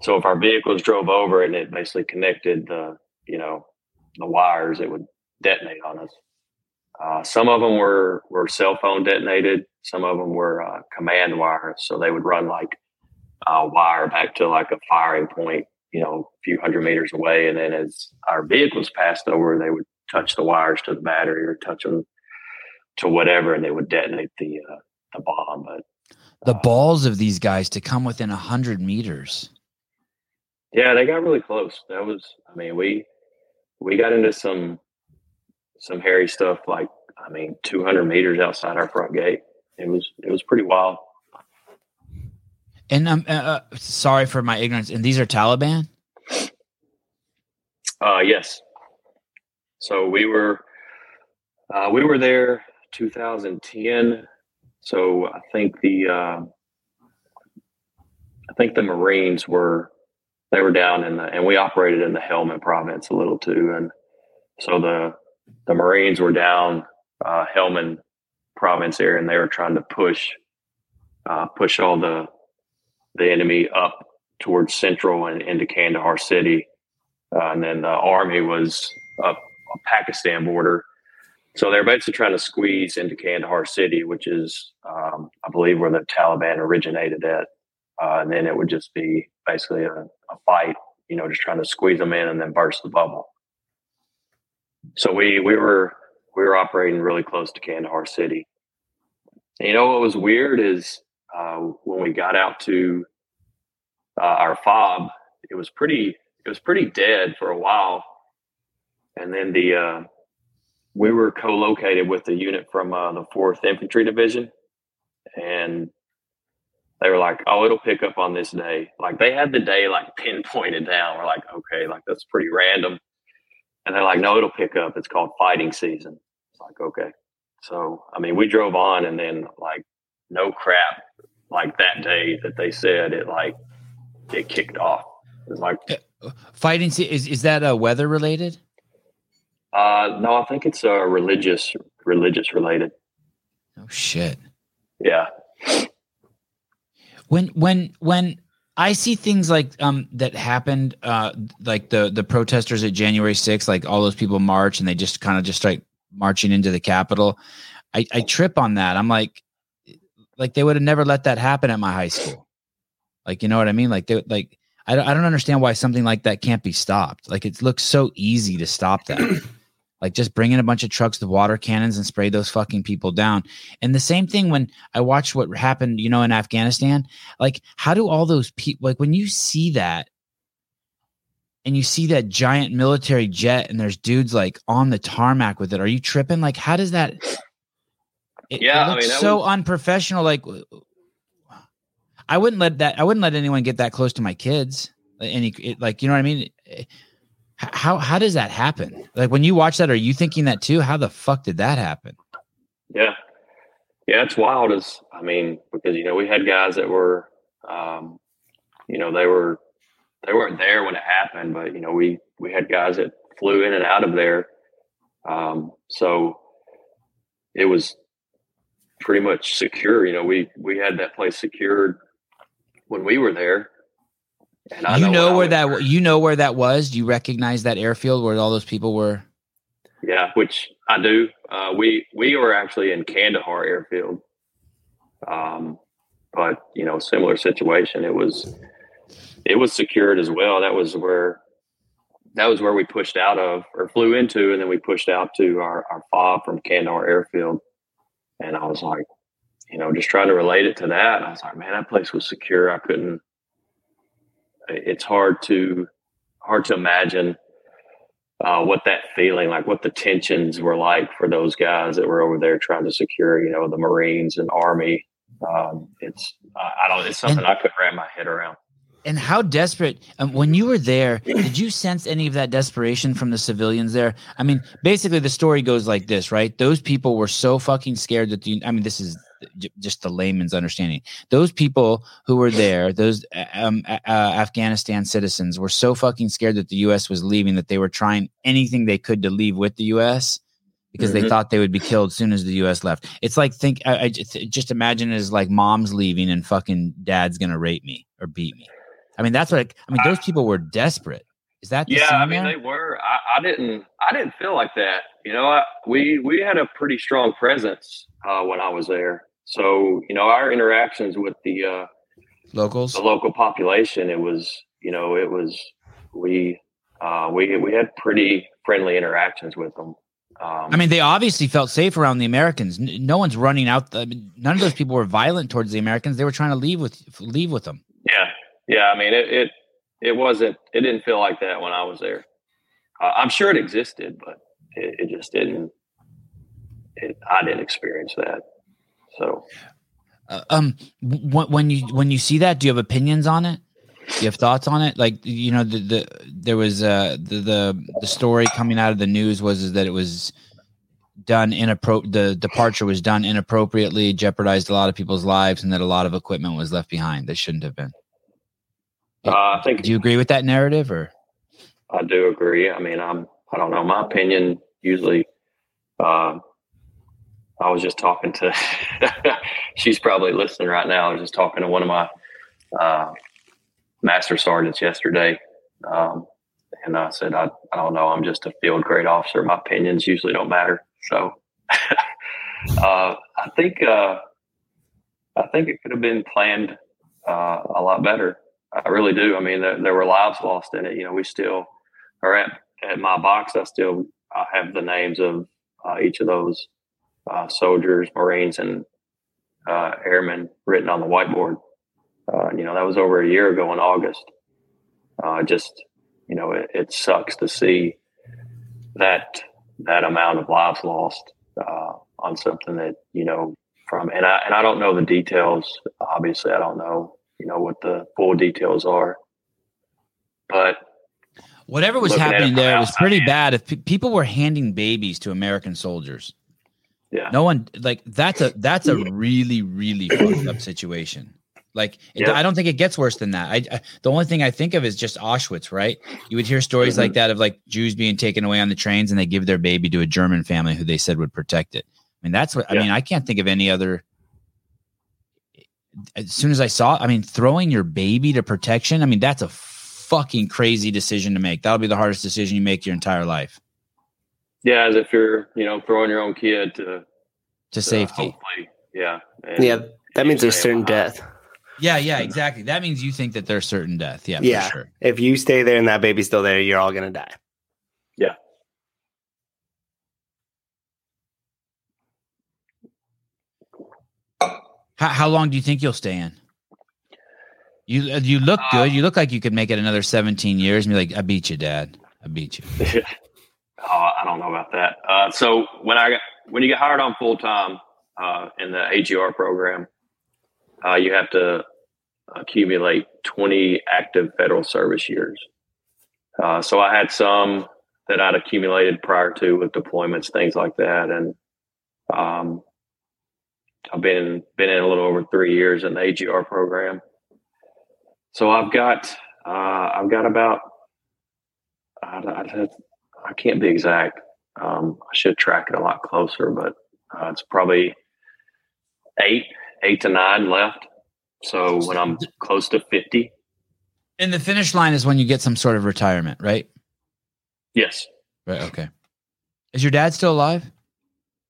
So if our vehicles drove over it and it basically connected the you know the wires, it would detonate on us. Uh, some of them were were cell phone detonated. Some of them were uh, command wires, so they would run like a wire back to like a firing point, you know, a few hundred meters away, and then as our vehicles passed over, they would touch the wires to the battery or touch them to whatever, and they would detonate the uh, the bomb. But The balls of these guys to come within a hundred meters. Yeah, they got really close. That was, I mean, we we got into some some hairy stuff. Like, I mean, 200 meters outside our front gate. It was it was pretty wild. And I'm uh, uh, sorry for my ignorance. And these are Taliban. Uh, yes. So we were uh, we were there 2010. So I think the uh, I think the Marines were they were down in the and we operated in the Helmand province a little too, and so the the Marines were down uh, Helmand province area, and they were trying to push uh, push all the the enemy up towards central and into Kandahar city, uh, and then the army was up on Pakistan border. So they're basically trying to squeeze into Kandahar city, which is, um, I believe, where the Taliban originated at. Uh, and then it would just be basically a, a fight, you know, just trying to squeeze them in and then burst the bubble. So we we were we were operating really close to Kandahar city. And you know what was weird is uh, when we got out to uh, our fob, it was pretty it was pretty dead for a while, and then the uh, we were co-located with the unit from uh, the Fourth Infantry Division, and they were like, "Oh, it'll pick up on this day." Like they had the day like pinpointed down. We're like, "Okay, like that's pretty random," and they're like, "No, it'll pick up. It's called fighting season." It's like, okay. So I mean, we drove on, and then like no crap, like that day that they said it like it kicked off. It was like, Fighting se- is is that uh, weather related? Uh, no, I think it's uh, religious, religious related. Oh shit. Yeah, when when when I see things like um that happened uh like the the protesters at January 6th like all those people march and they just kind of just start marching into the capitol I I trip on that. I'm like like they would have never let that happen at my high school. Like you know what I mean? Like they like I don't, I don't understand why something like that can't be stopped. Like it looks so easy to stop that like just bring in a bunch of trucks with water cannons and spray those fucking people down and the same thing when I watched what happened, you know, in Afghanistan. Like, how do all those people like when you see that and you see that giant military jet and there's dudes like on the tarmac with it? Are you tripping? Like, how does that? It, Yeah, it I mean, so was- unprofessional. Like, I wouldn't let that. I wouldn't let anyone get that close to my kids. Any, it, like, you know what I mean? How how does that happen? Like when you watch that, are you thinking that too? How the fuck did that happen? yeah, yeah. It's wild. As I mean, because you know we had guys that were, um, you know, they were they weren't there when it happened, but you know we we had guys that flew in and out of there. Um, so it was pretty much secure. You know, we we had that place secured when we were there. And I you when know where that there- you know where that was. Do you recognize that airfield where all those people were? Yeah, which I do. Uh, we we were actually in Kandahar airfield, um, but you know, similar situation. It was it was secured as well. That was where that was where we pushed out of or flew into, and then we pushed out to our our fob from Kandahar airfield. And I was like, you know, just trying to relate it to that. I was like, man, that place was secure. I couldn't. It's hard to hard to imagine uh, what that feeling like, what the tensions were like for those guys that were over there trying to secure, you know, the Marines and Army. Um, it's I I don't. It's something I couldn't wrap my head around. And how desperate? Um, when you were there, did you sense any of that desperation from the civilians there? I mean, basically, the story goes like this, right? Those people were so fucking scared that the. I mean, this is just the layman's understanding. Those people who were there, those um, uh, Afghanistan citizens, were so fucking scared that the U.S. was leaving that they were trying anything they could to leave with the U.S. because they Mhm. thought they would be killed as soon as the U.S. left. It's like think I, I just, just imagine it as like mom's leaving and fucking dad's gonna rape me or beat me. I mean, that's what I, I mean. Those people were desperate. Is that the yeah, I mean there? they were. I, I didn't. I didn't feel like that. You know, I, we we had a pretty strong presence uh, when I was there. So you know, our interactions with the uh, locals? the local population, it was you know, it was we uh, we we had pretty friendly interactions with them. Um, I mean, they obviously felt safe around the Americans. N- No one's running out. I mean, none of those people were violent towards the Americans. They were trying to leave with leave with them. Yeah, yeah. I mean, it it, it wasn't. It didn't feel like that when I was there. Uh, I'm sure it existed, but it, it just didn't. It, I didn't experience that. So Uh, um, w- when you when you see that, do you have opinions on it? Do you have thoughts on it? Like you know, the, the there was uh the, the the story coming out of the news was is that it was done inappro the departure was done inappropriately, jeopardized a lot of people's lives, and that a lot of equipment was left behind that shouldn't have been. uh, I think Do you agree with that narrative, or I do agree. I mean, I'm. I don't know. My opinion usually. Uh, I was just talking to. she's probably listening right now. I was just talking to one of my uh, master sergeants yesterday, um, and I said, I, I don't know. I'm just a field grade officer. My opinions usually don't matter. So, uh, I think uh, I think it could have been planned uh, a lot better. I really do. I mean, there, there were lives lost in it. You know, we still are at, at my box. I still I have the names of uh, each of those uh, soldiers, Marines, and uh, airmen written on the whiteboard. Uh, you know, that was over a year ago in August. Uh, just, you know, it, it sucks to see that that amount of lives lost uh, on something that you know from, and I and I don't know the details. Obviously, I don't know, you know, what the full details are, but whatever was Looking at it happening there was pretty bad. If pe- people were handing babies to American soldiers, yeah, no one like that's a that's a really really fucked up situation. Like it, Yeah. I don't think it gets worse than that. I, I the only thing I think of is just Auschwitz, right? You would hear stories Mm-hmm. like that of like Jews being taken away on the trains and they give their baby to a German family who they said would protect it. I mean, that's what I mean. I can't think of any other. As soon as I saw, I mean, throwing your baby to protection. I mean, that's a fucking crazy decision to make. That'll be the hardest decision you make your entire life yeah, as if you're, you know, throwing your own kid to, to to safety. hopefully, yeah, and- Yeah, that means there's certain alive. death. Yeah, yeah, exactly. That means you think that there's certain death. Yeah, Yeah. for sure. If you stay there and that baby's still there, you're all gonna die. Yeah. How, how long do you think you'll stay in? You uh, you look good. You look like you could make it another 17 years and be like, I beat you, Dad. I beat you. oh, I don't know about that. Uh, so when I when you get hired on full time uh, in the AGR program, uh, you have to accumulate 20 active federal service years. Uh, so I had some that I'd accumulated prior to with deployments, things like that, and um, I've been been in a little over three years in the AGR program. So I've got uh, I've got about I, I, I can't be exact. Um, I should track it a lot closer, but uh, it's probably eight, eight to nine left. So when I'm close to fifty, And the finish line is when you get some sort of retirement, right? yes, Right. Okay. Is your dad still alive?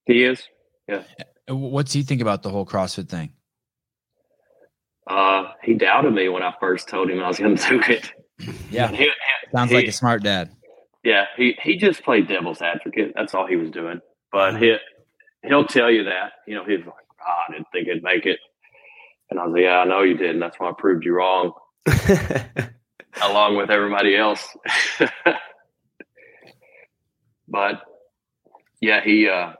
he is. Yeah. What's he think about the whole CrossFit thing? Uh, he doubted me when I first told him I was going to do it. Yeah. He- Sounds he- like a smart dad. Yeah, he he just played devil's advocate. That's all he was doing. But he he'll tell you that. You know, he's like, oh, I didn't think it'd make it. And I was like, Yeah, I know you did, and that's why I proved you wrong. along with everybody else. but yeah, he uh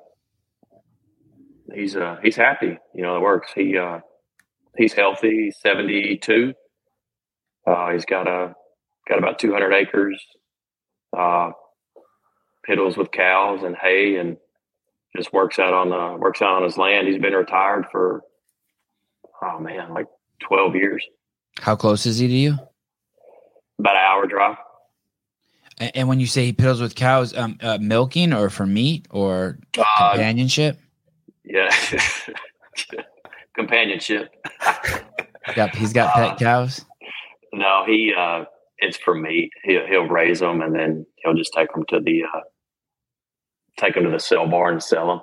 he's uh he's happy, you know, it works. He uh he's healthy, he's 72. Uh he's got a got about 200 acres. Uh piddles with cows and hay and just works out on the works out on his land. He's been retired for oh man, like 12 years. How close is he to you? About an hour drive. A- And when you say he piddles with cows, um, uh, milking or for meat or Uh, companionship? Yeah. Companionship. Yep, he's got uh, pet cows. No, he uh it's for meat. He'll he'll raise them and then he'll just take them to the uh, take them to the sale bar and sell them.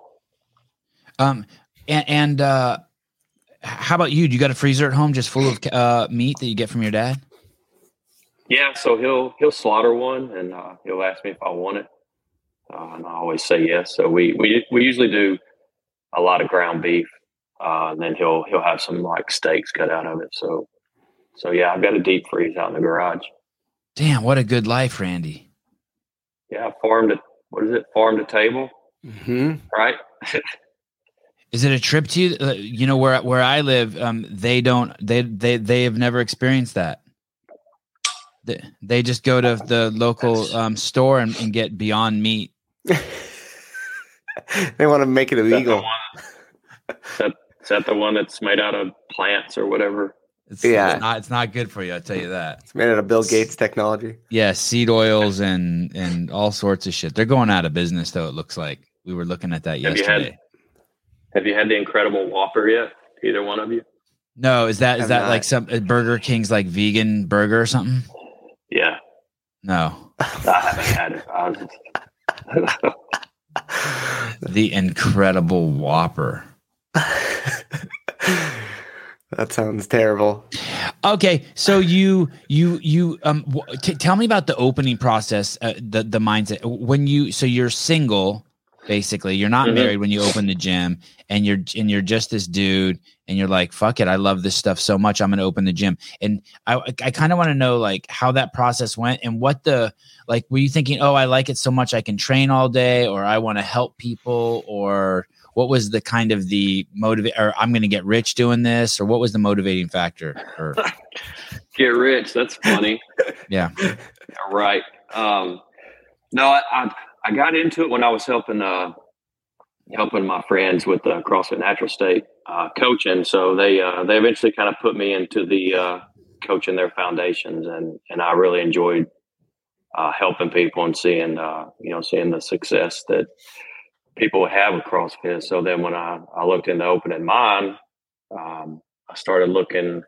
Um, and, and uh, how about you? Do you got a freezer at home just full of uh, meat that you get from your dad? Yeah, so he'll he'll slaughter one and uh, he'll ask me if I want it, uh, and I always say yes. So we we we usually do a lot of ground beef, uh, and then he'll he'll have some like steaks cut out of it. So so yeah, I've got a deep freeze out in the garage. Damn, what a good life, Randy. Yeah, farm to what is it? Farm to table, Mm-hmm. right? Is it a trip to you? Uh, you know where where I live, um, they don't they they they have never experienced that. They, they just go to the local um, store and, and get Beyond Meat. they want to make it that the illegal. one- Is that, is that the one that's made out of plants or whatever? It's, Yeah. it's not it's not good for you. I tell you that. It's made out of Bill Gates technology. Yeah, seed oils and and all sorts of shit. They're going out of business though. It looks like we were looking at that Have you had- yesterday. Have you had the Incredible Whopper yet? Either one of you? No, is that is Have that not. like some uh, Burger King's like vegan burger or something? Yeah, No, I haven't had it. The incredible Whopper. that sounds terrible. Okay, so you you you um w- t- tell me about the opening process, uh, the the mindset when you so you're single basically you're not Mhm. married when you open the gym and you're and you're just this dude and you're like fuck it I love this stuff so much I'm going to open the gym and I I kind of want to know like how that process went and what the like were you thinking oh I like it so much I can train all day or I want to help people or what was the kind of the motivate or I'm going to get rich doing this or what was the motivating factor or get rich. That's funny. Yeah. Right. Um, no, I, I I got into it when I was helping uh helping my friends with the CrossFit Natural State uh, coaching. So they uh, they eventually kind of put me into the uh, coaching their foundations, and and I really enjoyed uh, helping people and seeing uh, you know seeing the success that people have with CrossFit. So then when I I looked into opening mine, um, I started looking.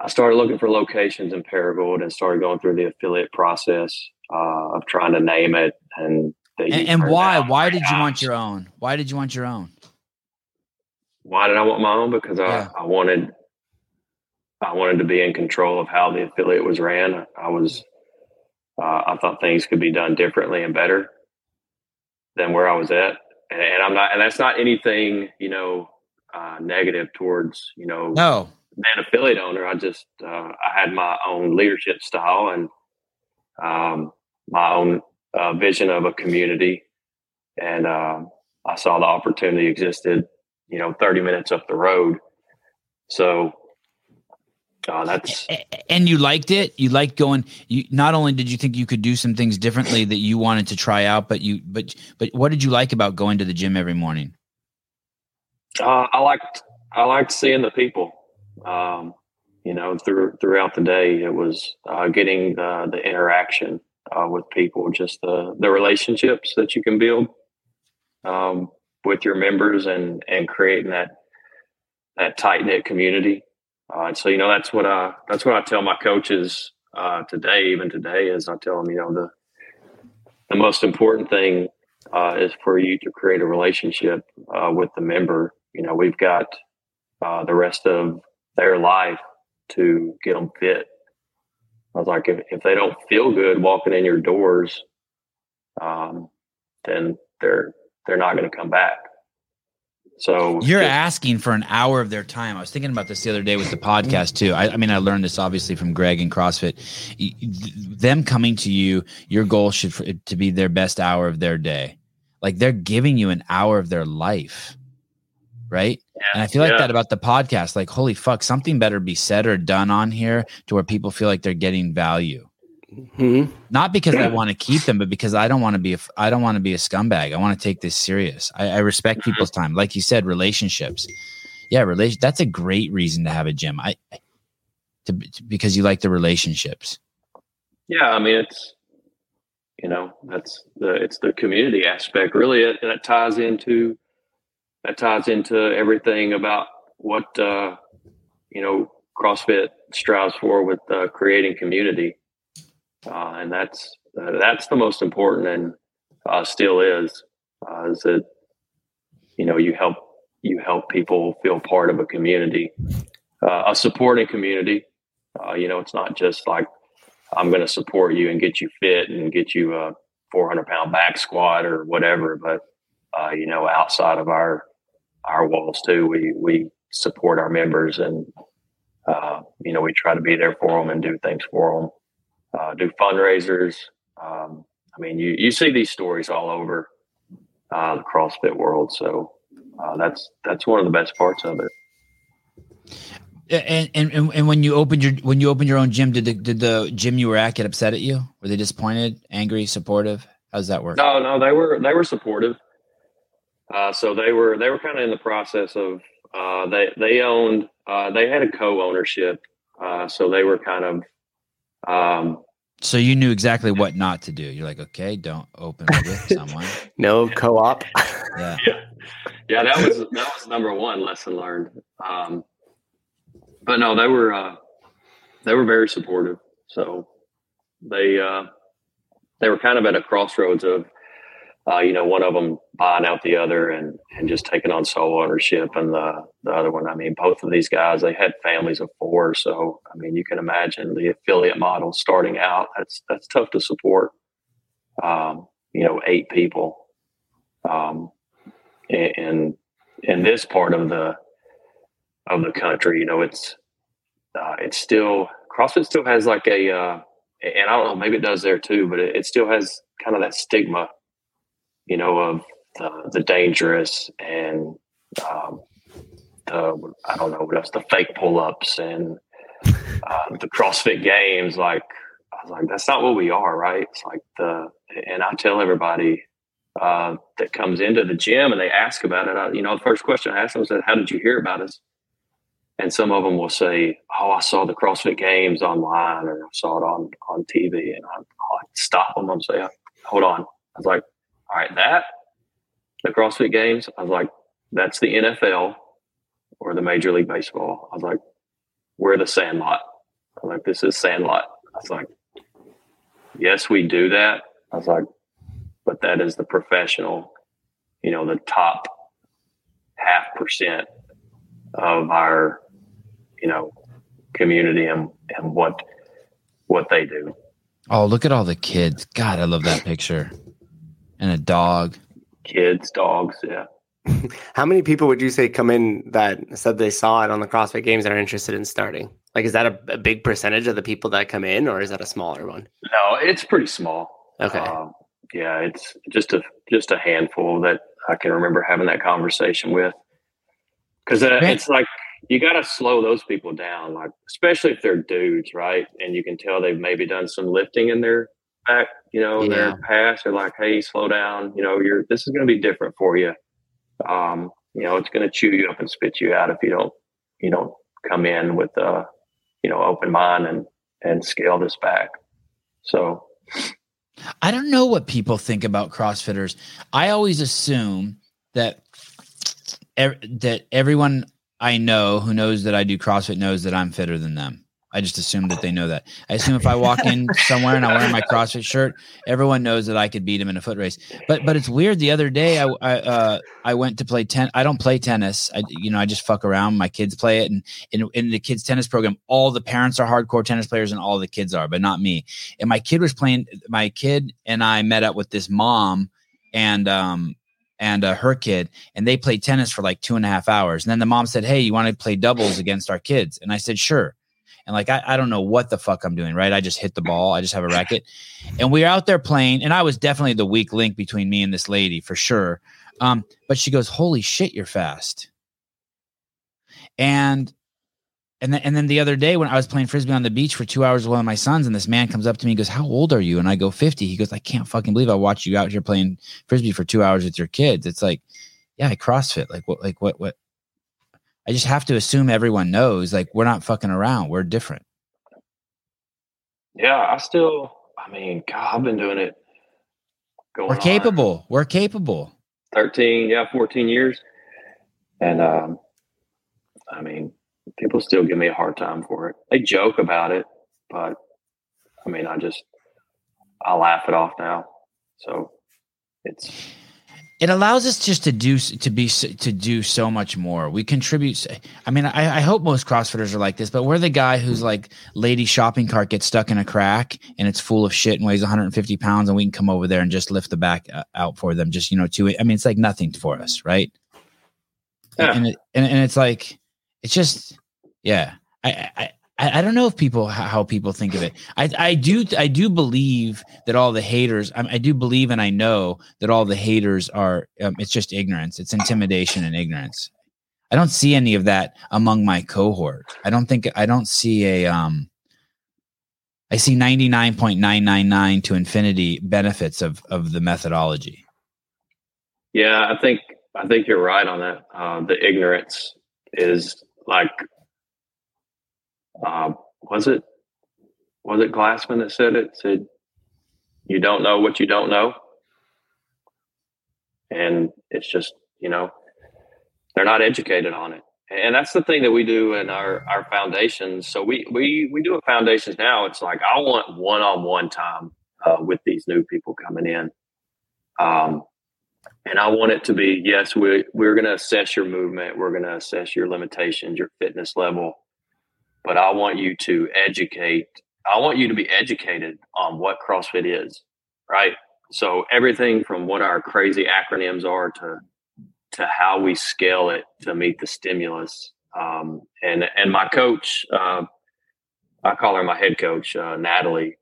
I started looking for locations in Paragould and started going through the affiliate process uh, of trying to name it and and, and why why did you want your own why did you want your own why did I want my own? Because I, Yeah. I wanted I wanted to be in control of how the affiliate was ran. I was uh, I thought things could be done differently and better than where I was at. And, and I'm not and that's not anything, you know, uh, negative towards, you know, no being affiliate owner. I just uh, I had my own leadership style and um, my own uh, vision of a community, and um I saw the opportunity existed, you know, thirty minutes up the road. So uh, that's and you liked it you liked going you not only did you think you could do some things differently that you wanted to try out but you but but what did you like about going to the gym every morning uh, I liked I liked seeing the people. Um, you know, through throughout the day, it was uh, getting the the interaction uh, with people, just the the relationships that you can build um, with your members, and and creating that that tight knit community. Uh, and so, you know, that's what I that's what I tell my coaches uh, today. Even today, is I tell them, you know, the the most important thing uh, is for you to create a relationship uh, with the member. You know, we've got uh, the rest of their life to get them fit. I was like, if, if they don't feel good walking in your doors, um, then they're they're not going to come back. So you're just- asking for an hour of their time i was thinking about this the other day with the podcast too i, I mean i learned this obviously from greg and crossfit them coming to you your goal should for it to be their best hour of their day like they're giving you an hour of their life right and I feel like yeah. that about the podcast. Like, holy fuck, something better be said or done on here to where people feel like they're getting value. Hmm Not because I want to keep them, but because I don't want to be a I don't want to be a scumbag. I want to take this serious. I, I respect Mm-hmm. people's time. Like you said, relationships. Yeah, relation. That's a great reason to have a gym. I to, to- because you like the relationships. Yeah, I mean it's you know that's the it's the community aspect really it, that ties into that ties into everything about what uh, you know CrossFit strives for with uh, creating community, uh, and that's uh, that's the most important, and uh, still is. Uh, is that you know you help you help people feel part of a community, uh, a supporting community. Uh, you know, it's not just like I'm going to support you and get you fit and get you a 400 pound back squat or whatever, but you know, outside of our our walls too, we we support our members and you know we try to be there for them and do things for them, uh, do fundraisers. Um, I mean, you you see these stories all over uh, the CrossFit world, so uh, that's that's one of the best parts of it. And, and and when you opened your when you opened your own gym, did the did the gym you were at get upset at you? Were they disappointed, angry, supportive? How does that work? No, no, they were they were supportive. Uh, so they were they were kind of in the process of uh, they they owned uh, they had a co ownership, uh, so they were kind of um, So you knew exactly what not to do. You're like, okay, don't open with someone. No co-op. Yeah. yeah that was that was number one lesson learned. Um, but no, they were uh, they were very supportive. So they uh, they were kind of at a crossroads of uh, you know one of them buying out the other and and just taking on sole ownership, and the the other one. I mean, both of these guys they had families of four, so I mean you can imagine the affiliate model starting out. That's that's tough to support. Um, you know, eight people. Um, in in this part of the of the country, you know, it's uh, it's still CrossFit still has like a, uh, and I don't know, maybe it does there too, but it, it still has kind of that stigma, you know, of the, the dangerous and um, the I don't know what else, the fake pull ups and uh, the CrossFit Games. Like I was like, that's not what we are, right? It's like the, and I tell everybody uh, that comes into the gym and they ask about it. I, you know, the first question I ask them is, "How did you hear about us?" And some of them will say, "Oh, I saw the CrossFit Games online, or I saw it on on TV." And I, I stop them and say, "Hold on." I was like, "All right, that the CrossFit Games." I was like, "That's the NFL or the Major League Baseball." I was like, "We're the Sandlot." I was like, "This is Sandlot." I was like, "Yes, we do that." I was like, but that is the professional, you know, the top half percent of our, you know, community and, and what what they do. Oh, look at all the kids. God, I love that picture. And a dog. Kids, dogs, yeah. How many people would you say come in that said they saw it on the CrossFit Games and are interested in starting? Like, is that a, a big percentage of the people that come in, or is that a smaller one? No, it's pretty small. Okay. Um, yeah, it's just a just a handful that I can remember having that conversation with. Because uh, Yeah. it's like you got to slow those people down, like especially if they're dudes, right? And you can tell they've maybe done some lifting in their back, you know, Yeah. their past. They're like, "Hey, slow down. You know, you're this is going to be different for you. Um, you know, it's going to chew you up and spit you out if you don't you don't come in with a you know open mind and and scale this back." So I don't know what people think about CrossFitters. I always assume that ev- that everyone I know who knows that I do CrossFit knows that I'm fitter than them. I just assume that they know that. I assume if I walk in somewhere and I wear my CrossFit shirt, everyone knows that I could beat him in a foot race. But but it's weird. The other day, I I, uh, I went to play ten. I don't play tennis. I you know I just fuck around. My kids play it, and in in the kids tennis program, all the parents are hardcore tennis players, and all the kids are, but not me. And my kid was playing. My kid and I met up with this mom, and um and uh, her kid, and they played tennis for like two and a half hours. And then the mom said, "Hey, you want to play doubles against our kids?" And I said, "Sure." And like I, I don't know what the fuck I'm doing, right? I just hit the ball. I just have a racket. And we are out there playing, and I was definitely the weak link between me and this lady for sure. Um, but she goes, Holy shit, you're fast. And and then and then the other day when I was playing frisbee on the beach for two hours with one of my sons, and this man comes up to me and goes, How old are you? And I go, 50. He goes, I can't fucking believe I watched you out here playing frisbee for two hours with your kids. It's like, yeah, I CrossFit. Like what like what what I just have to assume everyone knows like we're not fucking around. We're different. Yeah, I still. I mean, God, I've been doing it. Going We're on capable. We're capable. Thirteen, yeah, fourteen years, and um, I mean, people still give me a hard time for it. They joke about it, but I mean, I just I laugh it off now. So it's it allows us just to do to be to do so much more. We contribute. I mean, I, I, hope most CrossFitters are like this, but we're the guy who's like lady shopping cart gets stuck in a crack and it's full of shit and weighs 150 pounds, and we can come over there and just lift the back uh, out for them. Just you know, to I mean, it's like nothing for us, right? Yeah. And, it, and and it's like it's just yeah. I, I I, I don't know if people how people think of it. I, I do I do believe that all the haters. I, I do believe and I know that all the haters are. Um, it's just ignorance. It's intimidation and ignorance. I don't see any of that among my cohort. I don't think I don't see a um. I see ninety nine point nine nine nine to infinity benefits of of the methodology. Yeah, I think I think you're right on that. Uh, the ignorance is like uh, was it was it Glassman that said it? Said you don't know what you don't know, and it's just you know they're not educated on it, and that's the thing that we do in our our foundations. So we we we do a foundations now. It's like I want one on one time uh, with these new people coming in. Um, and I want it to be yes, we we're going to assess your movement, we're going to assess your limitations, your fitness level, but I want you to educate. I want you to be educated on what CrossFit is, right? So everything from what our crazy acronyms are to to how we scale it to meet the stimulus. Um, and and my coach, uh, I call her my head coach, uh, Natalie.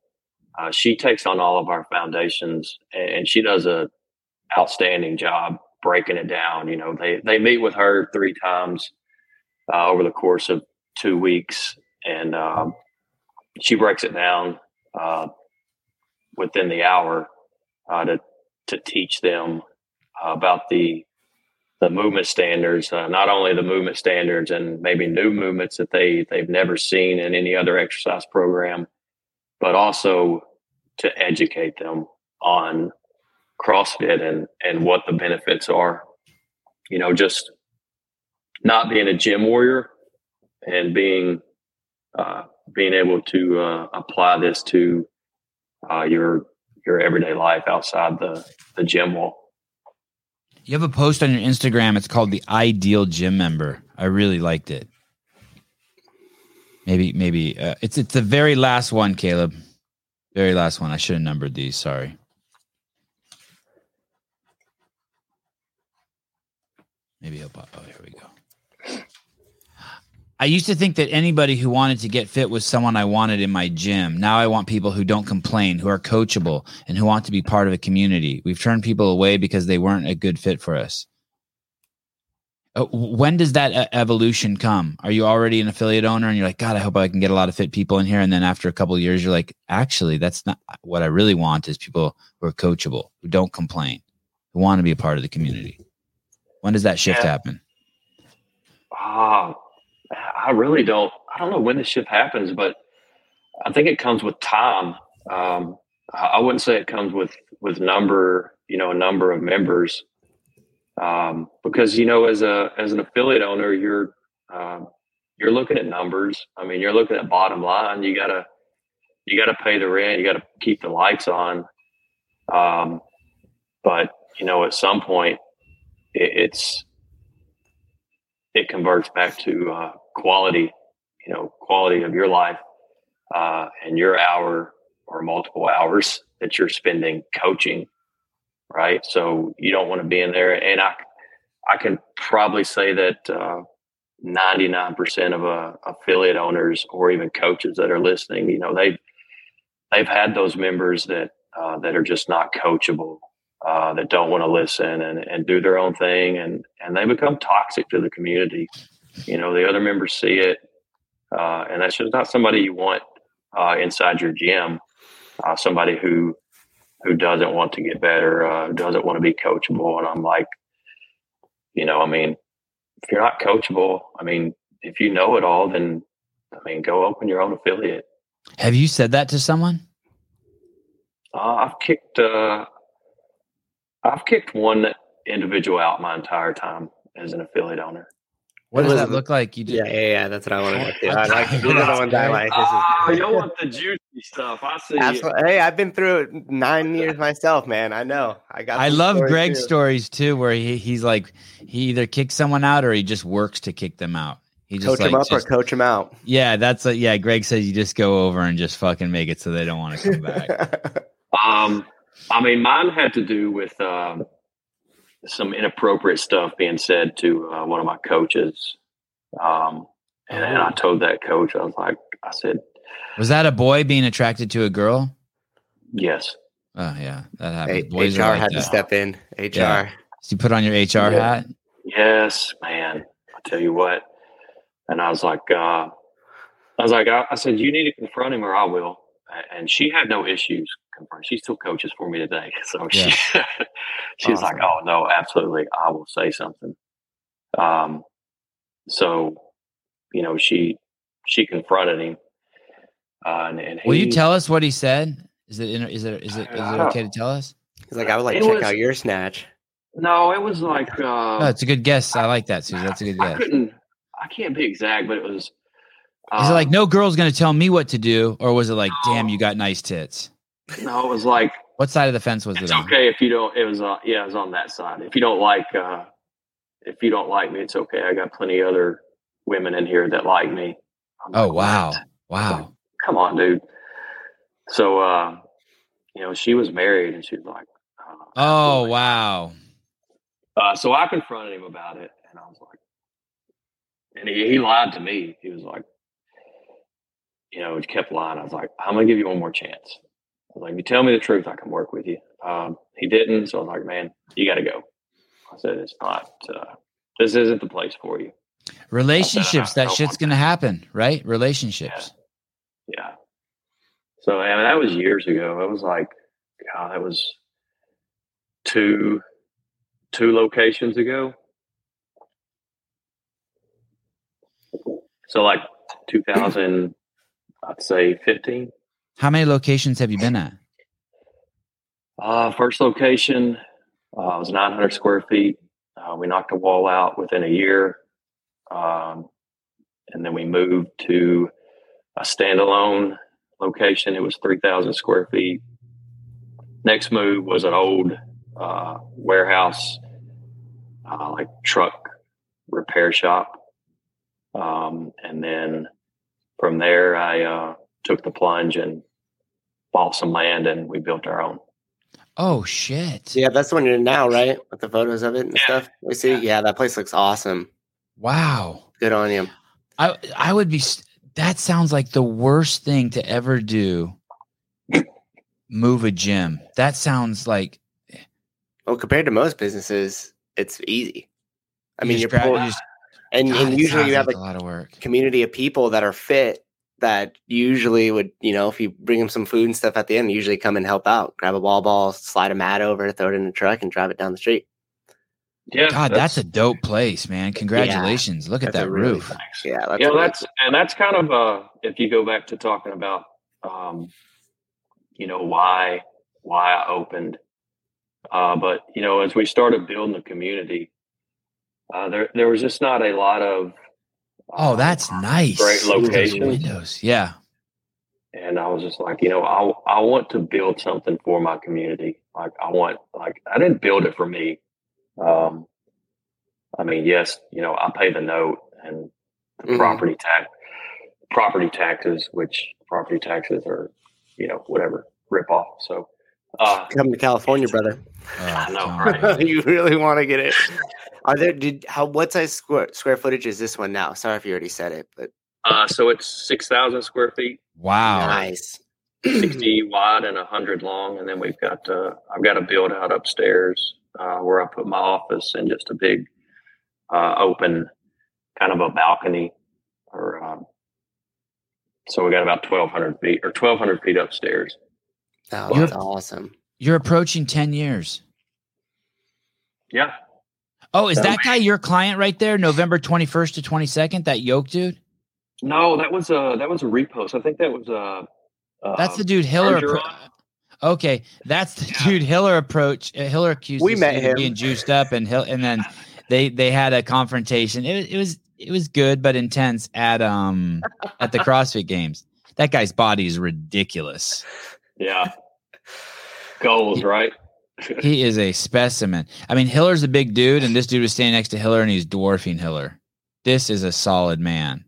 Uh, she takes on all of our foundations, and she does a outstanding job breaking it down. You know, they they meet with her three times uh, over the course of two weeks, and um, she breaks it down uh, within the hour uh, to to teach them about the the movement standards, uh, not only the movement standards and maybe new movements that they they've never seen in any other exercise program, but also to educate them on CrossFit and and what the benefits are. You know, just not being a gym warrior, and being uh, being able to uh, apply this to uh, your your everyday life outside the the gym wall. You have a post on your Instagram. It's called the Ideal Gym Member. I really liked it. Maybe maybe uh, it's it's the very last one, Caleb. Very last one. I should have numbered these. Sorry. Maybe he'll pop. Oh, here we go. I used to think that anybody who wanted to get fit was someone I wanted in my gym. Now I want people who don't complain, who are coachable, and who want to be part of a community. We've turned people away because they weren't a good fit for us. Uh, when does that uh, evolution come? Are you already an affiliate owner and you're like, God, I hope I can get a lot of fit people in here. And then after a couple of years, you're like, actually, that's not what I really want is people who are coachable, who don't complain, who want to be a part of the community. When does that shift yeah. happen? Oh, I really don't. I don't know when the shift happens, but I think it comes with time. Um, I wouldn't say it comes with with number, you know, a number of members, um, because you know, as a as an affiliate owner, you're um, you're looking at numbers. I mean, you're looking at bottom line. You gotta you gotta pay the rent. You gotta keep the lights on. Um, but you know, at some point, it, it's it converts back to uh, quality, you know, quality of your life uh, and your hour or multiple hours that you're spending coaching, right? So you don't want to be in there. And I, I can probably say that uh, 99% of uh, affiliate owners or even coaches that are listening, you know, they've they've had those members that uh, that are just not coachable, uh, that don't want to listen and, and do their own thing, and and they become toxic to the community. You know, the other members see it, uh, and that's just not somebody you want uh, inside your gym. Uh, somebody who who doesn't want to get better, uh, doesn't want to be coachable. And I'm like, you know, I mean, if you're not coachable, I mean, if you know it all, then I mean, go open your own affiliate. Have you said that to someone? Uh, I've kicked. Uh, I've kicked one individual out my entire time as an affiliate owner. What does was- that look like? You Yeah, just yeah, yeah. That's what I want to know too. I like the these are the hell? ones I like. This is- Oh, you want the juicy stuff? I see. Absolutely. Hey, I've been through it nine years myself, man. I know. I got. I love stories, Greg's too. stories too, where he, he's like he either kicks someone out or he just works to kick them out. He just Coach like him up just- or coach him out. yeah, that's a, yeah. Greg says you just go over and just fucking make it so they don't want to come back. Um, I mean, mine had to do with um, some inappropriate stuff being said to uh, one of my coaches. Um, and, and I told that coach, I was like, I said, Was that a boy being attracted to a girl? yes. Oh yeah, that Hey, happens. Boys HR are like had to step in. HR. Yeah. So you put on your HR Yeah. hat. Yes, man. I tell you what. And I was like, uh, I was like, I, I said, you need to confront him or I will. A- And she had no issues confronting. She still coaches for me today. So she, she's like, oh no, absolutely. I will say something. Um, so, you know, she, she confronted him. Uh, and, and Will you tell us what he said? Is it in- is it is it is it Uh, okay to tell us? He's like, I would like to check was- out your snatch. No, it was like, uh, Oh, it's a good guess. I like that, Susie. That's a good I guess. couldn't, I can't be exact, but it was, Is it like um, no girl's gonna tell me what to do, or was it like, damn, you got nice tits? no, it was like, What side of the fence was It's it on? okay if you don't. It was uh, yeah, it was on that side. If you don't like, uh, if you don't like me, it's okay. I got plenty of other women in here that like me. I'm Oh like, wow, "What? wow. Come on, dude. So, uh, you know, she was married, and she was like, uh, Oh wow. Uh, so I confronted him about it, and I was like, and he, he lied to me. He was like, you know, he kept lying. I was like, I'm gonna give you one more chance. I was like, you tell me the truth, I can work with you. Um, he didn't, so I was like, man, you got to go. I said, it's not. Uh, this isn't the place for you. Relationships, I that shit's gonna happen, right? Relationships. Yeah. So, I mean, that was years ago. It was like, God, that was two two locations ago. So, like 2000, I'd say 15. How many locations have you been at? Uh, first location uh, was 900 square feet. Uh, we knocked a wall out within a year. Um, and then we moved to a standalone location. It was 3,000 square feet. Next move was an old uh, warehouse, uh, like truck repair shop. Um, and then from there, I uh, took the plunge and bought some land and we built our own. Oh shit. Yeah, that's the one you're in now, right? With the photos of it and Yeah. stuff. We see. Yeah. Yeah, that place looks awesome. Wow. Good on you. I I would be that sounds like the worst thing to ever do. Move a gym. That sounds like Well, compared to most businesses, it's easy. I you mean, you're grab- poor, you just- and, God, and usually you have like a a lot of work. community of people that are fit that usually would, you know, if you bring them some food and stuff at the end, usually come and help out. Grab a wall ball, slide a mat over, throw it in the truck, and drive it down the street. Yeah, God, that's, a dope place, man. Congratulations. Look at That's a that really roof. thanks. Yeah, that's yeah, really that's and that's kind of uh if you go back to talking about um you know why why I opened uh but you know as we started building the community uh there there was just not a lot of Oh, uh, that's nice. great Look at those location. Windows. Yeah. and I was just like you know I I want to build something for my community like I want like I didn't build it for me um I mean yes you know I pay the note and the Mhm. property tax property taxes which property taxes are you know whatever rip off so uh come to California, brother. Oh, I know, right? you really want to get it. Are there did how what size square square footage is this one now? Sorry if you already said it, but uh so it's 6000 square feet Wow. nice. 60 wide and 100 long and then we've got uh i've got a build out upstairs uh where i put my office and just a big uh open kind of a balcony or um so we got about 1200 feet or 1200 feet upstairs Oh, You're- that's awesome. You're approaching 10 years. yeah Oh, is So- that guy your client right there? November 21st to 22nd, that yoke dude? no that was a that was a repost i think that was a. uh That's the dude Hiller. Appro- okay, that's the Yeah. dude Hiller approach. Uh, Hiller accused We met him. being juiced up, and Hill, and then they they had a confrontation. It, it was it was good but intense at um at the CrossFit Games. That guy's body is ridiculous. Yeah. Goals, right? He is a specimen. I mean, Hiller's a big dude, and this dude was standing next to Hiller, and he's dwarfing Hiller. This is a solid man.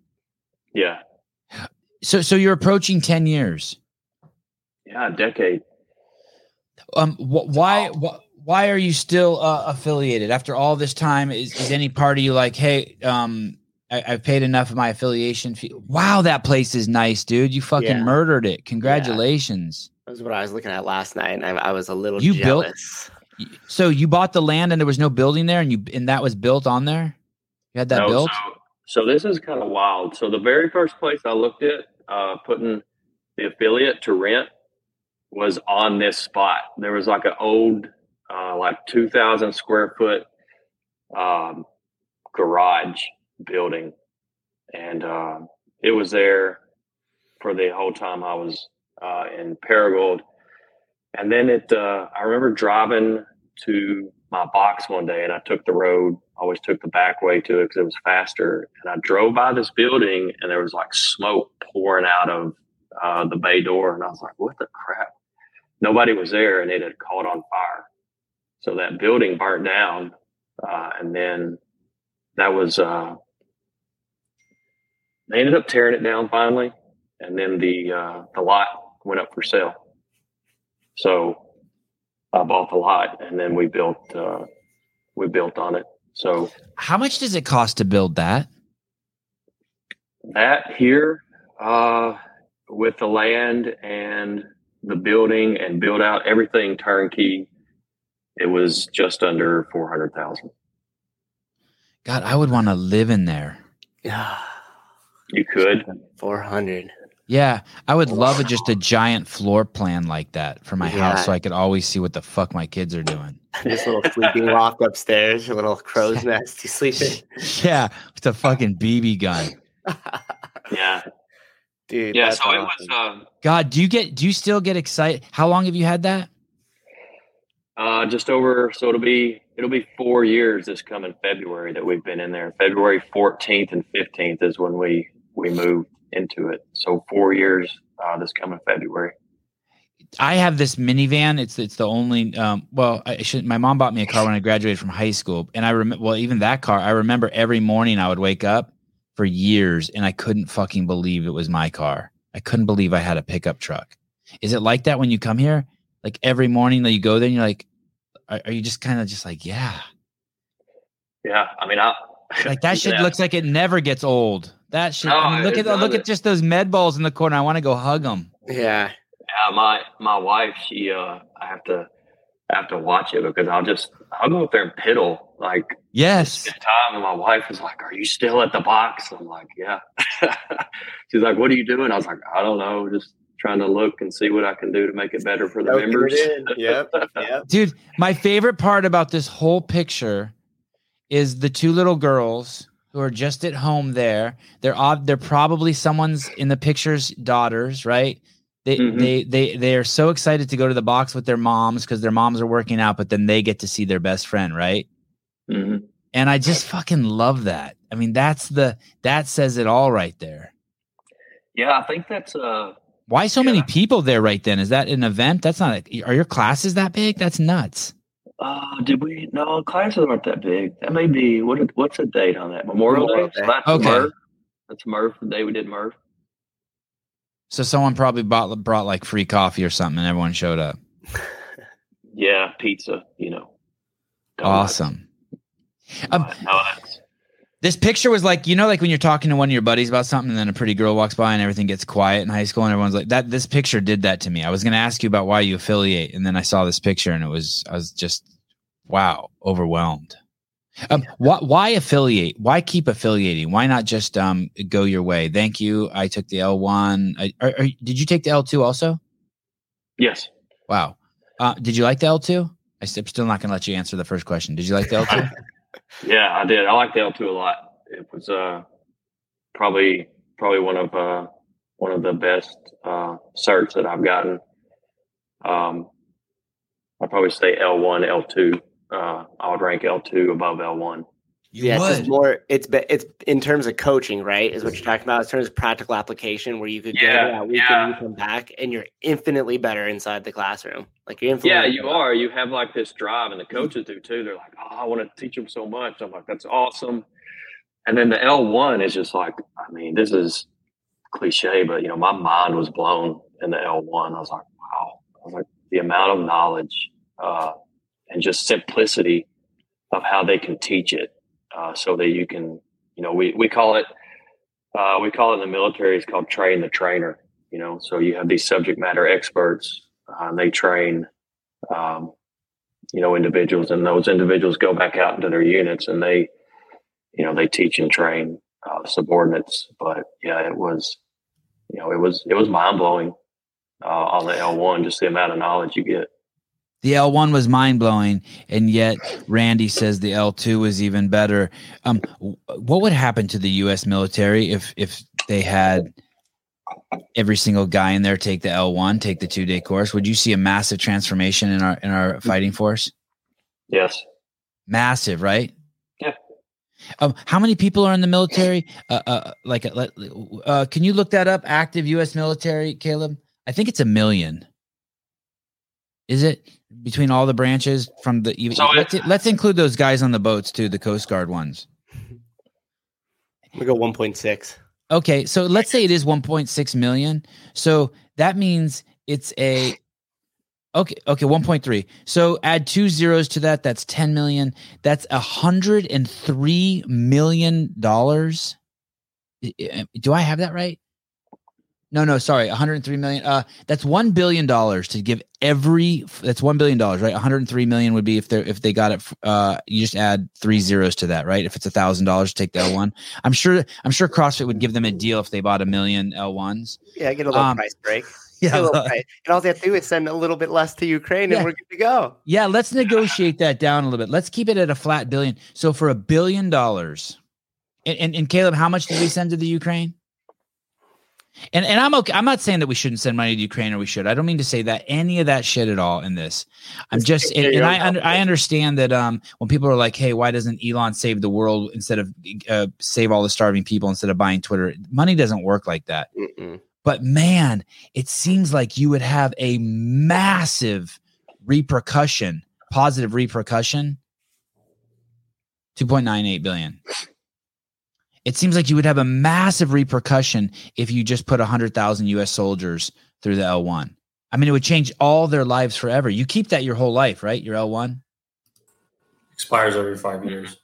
Yeah. So, so you're approaching ten years. Yeah, a decade. Um, wh- why, wh- why are you still uh, affiliated after all this time? Is, is any part of you like, hey, um, I, I've paid enough of my affiliation fee? Wow, that place is nice, dude. You fucking Yeah. murdered it. Congratulations. That was what I was looking at last night, and I, I was a little You built- So you bought the land and there was no building there, and you and that was built on there. You had that No, built. So, so this is kind of wild. So the very first place I looked at uh, putting the affiliate to rent was on this spot. There was like an old, uh, like two thousand square foot um, garage building, and uh, it was there for the whole time I was uh, in Paragould. And then it, uh, I remember driving to my box one day and I took the road, always took the back way to it because it was faster. And I drove by this building and there was like smoke pouring out of uh, the bay door. And I was like, what the crap? Nobody was there and it had caught on fire. So that building burnt down. Uh, and then that was, uh, they ended up tearing it down finally. And then the, uh, the lot went up for sale. So I bought the lot and then we built, uh, we built on it. So How much does it cost to build that? that here, uh, with the land and the building and build out everything turnkey, it was just under 400,000. God, I would want to live in there. Yeah, You could. four hundred. Yeah, I would love a, just a giant floor plan like that for my house, so I could always see what the fuck my kids are doing. This little sleeping loft upstairs, a little crow's nest. You sleep in, Yeah, with a fucking BB gun. Yeah. dude. Yeah. that's So it awesome. was, uh, God, do you get? Do you still get excited? How long have you had that? Uh, just over. So it'll be it'll be four years this coming February that we've been in there. February 14th and 15th is when we we moved into it. So four years uh, this coming February. I have this minivan. It's it's the only. Um, well, I should. My mom bought me a car when I graduated from high school, and I remember. Well, even that car, I remember every morning I would wake up for years, and I couldn't fucking believe it was my car. I couldn't believe I had a pickup truck. Is it like that when you come here? Like every morning that you go there, and you're like, are, are you just kind of just like, yeah, Yeah. I mean, I like that shit Yeah. looks like it never gets old. That shit. No, I mean, look it at look at just those med balls in the corner. I want to go hug them. yeah. Yeah, my my wife, she uh I have to I have to watch it because I'll just I'll go up there and piddle like Yes. time and my wife is like, Are you still at the box? I'm like, Yeah. She's like, What are you doing? I was like, I don't know, just trying to look and see what I can do to make it better for the Soaking members. in. Yep. Yep. Dude, my favorite part about this whole picture is the two little girls who are just at home there. They're ob- they're probably someone's in the picture's daughters, right? They Mhm. they they they are so excited to go to the box with their moms because their moms are working out, but then they get to see their best friend, right? Mhm. And I just fucking love that. I mean, that's the that says it all right there. Yeah, I think that's uh Why so many people there right then? Is that an event? That's not. A, are your classes that big? That's nuts. Uh did we no classes aren't that big. That may be what what's the date on that? Memorial, Memorial Day? So Day. that's Okay. Murph. That's Murph, the day we did Murph. So someone probably bought brought like free coffee or something, and everyone showed up. Yeah, pizza, you know. donuts. Awesome. Um, But no, that's This picture was like, you know, like when you're talking to one of your buddies about something, and then a pretty girl walks by and everything gets quiet in high school, and everyone's like, "That." This picture did that to me. I was going to ask you about why you affiliate, and then I saw this picture, and it was, I was just, wow, overwhelmed. Um, why, why affiliate? Why keep affiliating? Why not just um go your way? Thank you. I took the L one. I, are, are, did you take the L two also? yes. Wow. Uh, did you like the L two? I'm still not going to let you answer the first question. Did you like the L two? Yeah, I did. I like the L two a lot. It was uh probably probably one of uh one of the best uh certs that I've gotten. Um I'd probably say L one, L two. Uh I would rank L two above L one. You yeah, it's would. just more. It's it's in terms of coaching, right? Is what you're talking about. In terms of practical application, where you could go that week yeah. and you come back, and you're infinitely better inside the classroom. Like you're Yeah, you are. You have like this drive, and the coaches do too. They're like, "Oh, I want to teach them so much." I'm like, "That's awesome." And then the L one is just like, I mean, this is cliche, but you know, my mind was blown in the L one. I was like, "Wow!" I was like, the amount of knowledge uh, and just simplicity of how they can teach it, uh, so that you can, you know, we we call it uh, we call it in the military. It's called train the trainer. You know, so you have these subject matter experts, uh, and they train um, you know, individuals, and those individuals go back out into their units and they, you know, they teach and train uh, subordinates. But yeah, it was, you know, it was it was mind blowing uh, on the L one, just the amount of knowledge you get. The L1 was mind blowing, and yet Randy says the L2 was even better. Um, what would happen to the U.S. military if if they had every single guy in there take the L1, take the two day course? Would you see a massive transformation in our in our fighting force? Yes, Massive, right? Yeah. Um, how many people are in the military? Uh, uh, like, uh, uh, can you look that up? Active U.S. military, Caleb. I think it's a million. Is it between all the branches from the? Even, So let's, it- let's include those guys on the boats too, the Coast Guard ones. We go 1.6. Okay, so let's say it is 1.6 million. So that means it's a okay, okay, 1.3. So add two zeros to that, that's 10 million. That's a hundred and three million dollars. I- I- Do I have that right? No, no, sorry, 103 million. Uh, that's one billion dollars to give every. That's one billion dollars, right? 103 million would be if they if they got it. Uh, you just add three zeros to that, right? If it's a thousand dollars, to take the L one. I'm sure. I'm sure CrossFit would give them a deal if they bought a million L ones. Yeah, get a little Um, price break. Yeah, a price. And all they have to do is send a little bit less to Ukraine, Yeah. and we're good to go. Yeah, let's negotiate that down a little bit. Let's keep it at a flat billion. So for a billion dollars, and, and, and Caleb, how much did we send to the Ukraine? And and I'm okay. I'm not saying that we shouldn't send money to Ukraine or we should. I don't mean to say that any of that shit at all in this. I'm Just just and, and I under, I understand that um when people are like, hey, why doesn't Elon save the world instead of uh, save all the starving people instead of buying Twitter? Money doesn't work like that. Mm-mm. But man, it seems like you would have a massive repercussion, positive repercussion. 2.98 billion. It seems like you would have a massive repercussion if you just put 100,000 US soldiers through the L1. I mean, it would change all their lives forever. You keep that your whole life, right? Your L1. Expires every five years.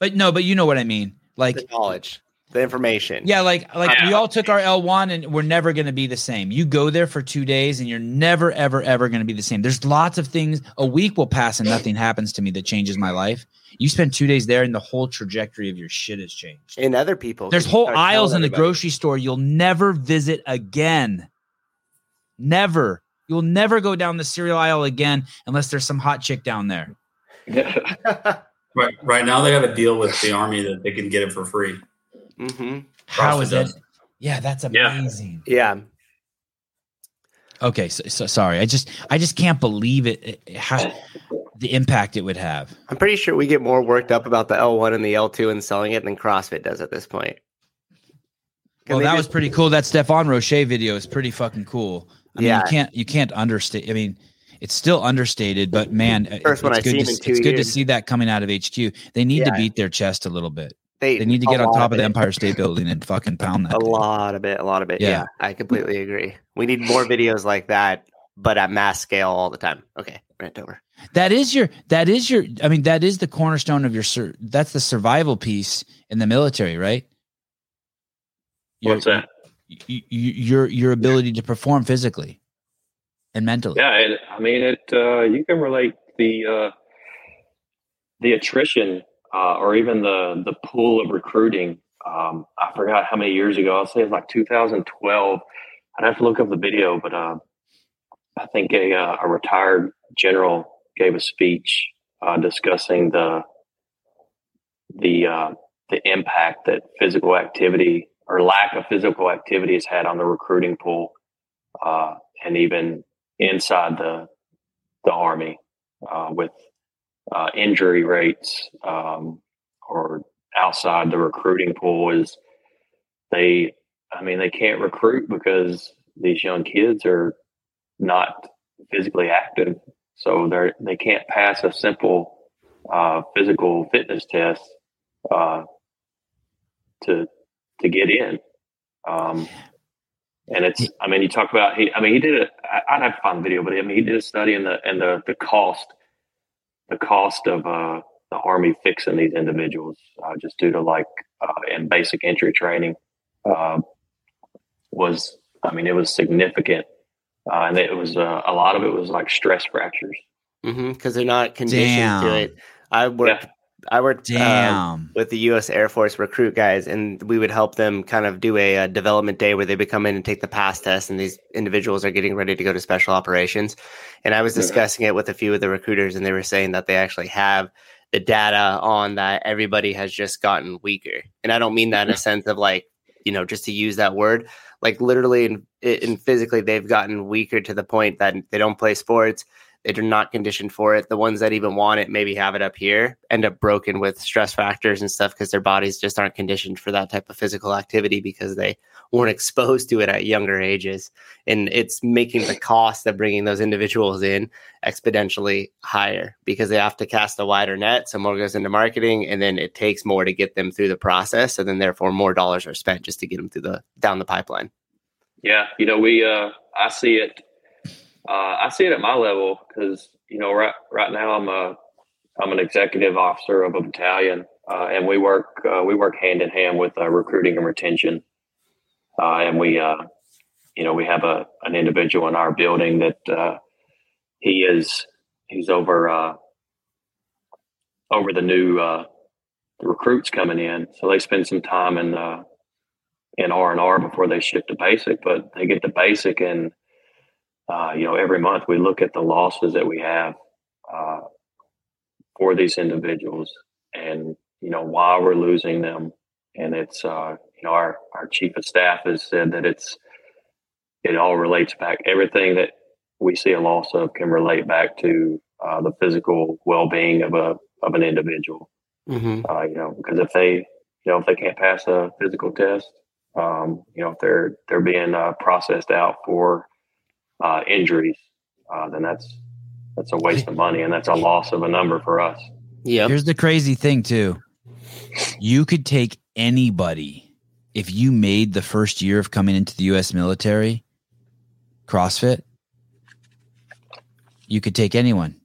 But no, but you know what I mean. Like The knowledge, the information. Yeah, like like we all took our L1 and we're never going to be the same. You go there for 2 days and you're never ever ever going to be the same. There's lots of things a week will pass and nothing happens to me that changes my life. You spend 2 days there and the whole trajectory of your shit has changed. And other people. There's whole aisles in the everybody. grocery store you'll never visit again. Never. You'll never go down the cereal aisle again unless there's some hot chick down there. Right, right now they have a deal with the army that they can get it for free. Hmm How CrossFit is that? does. Yeah, that's amazing. Yeah. Okay, so, so sorry. I just I just can't believe it, it- how the impact it would have. I'm pretty sure we get more worked up about the L1 and the L2 and selling it than CrossFit does at this point. Well, that just- was pretty cool. That Stefan Roche video is pretty fucking cool. I mean, Yeah. you can't you can't understate. I mean, it's still understated, but man, First one it's I've good seen to, in s- two it's good to see that coming out of HQ. They need to beat their chest a little bit. They, They need to get on top of the. Empire State Building and fucking pound that. A thing. lot of it, a lot of it. Yeah. Yeah. I completely agree. We need more videos like that, but at mass scale all the time. Okay, rant over. That is your that is your I mean that is the cornerstone of your sur- that's the survival piece in the military, right? Your- What's that? y- y- your your ability to perform physically and mentally. Yeah, it, I mean it. Uh, you can relate the uh, the attrition uh, or even the the pool of recruiting. Um, I forgot how many years ago. I'll say it's like 2012. I'd have to look up the video, but uh, I think a uh, a retired general gave a speech uh, discussing the the uh, the impact that physical activity or lack of physical activity has had on the recruiting pool, uh, and even inside the the army with uh, injury rates um, or outside the recruiting pool is they, I mean, they can't recruit because these young kids are not physically active, so they're they can't pass a simple uh, physical fitness test uh, to to get in. Um, and it's, I mean, you talk about he. I mean, he did it. I'd have to find the video, but I mean, he did a study in the and the the cost, the cost of uh, the army fixing these individuals uh, just due to like uh, in basic entry training uh, was. I mean, it was significant, uh, and it was uh, a lot of it was like stress fractures because mm-hmm, they're not conditioned Damn. to it. I worked. Yeah. I worked um, Damn. with the U.S. Air Force recruit guys, and we would help them kind of do a, a development day where they would come in and take the PAST test, and these individuals are getting ready to go to special operations. And I was Yeah. discussing it with a few of the recruiters, and they were saying that they actually have the data on that everybody has just gotten weaker. And I don't mean that in a sense of like, you know, just to use that word, like literally and, and physically, they've gotten weaker to the point that they don't play sports. They're not conditioned for it. The ones that even want it, maybe have it up here, end up broken with stress factors and stuff because their bodies just aren't conditioned for that type of physical activity because they weren't exposed to it at younger ages. And it's making the cost of bringing those individuals in exponentially higher because they have to cast a wider net. So more goes into marketing, and then it takes more to get them through the process. So then, therefore, more dollars are spent just to get them through the down the pipeline. Yeah, you know, we uh I see it uh I see it at my level because you know right right now I'm a I'm an executive officer of a battalion uh, and we work uh, we work hand in hand with uh, recruiting and retention. Uh, and we uh you know we have a an individual in our building that he is he's over over the new recruits coming in. So they spend some time in in R and R before they shift to basic, but they get to basic and uh, you know every month we look at the losses that we have uh, for these individuals and you know why we're losing them. And it's uh, you know our our chief of staff has said that it's it all relates back. Everything that we see a loss of can relate back to uh, the physical well-being of a of an individual. Mm-hmm. uh, you know, because if they, you know, if they can't pass a physical test, um, you know, if they're they're being uh, processed out for uh, injuries, uh, then that's that's a waste of money and that's a loss of a number for us. Yeah. Here's the crazy thing, too. You could take anybody if you made the first year of coming into the U.S. military CrossFit. You could take anyone.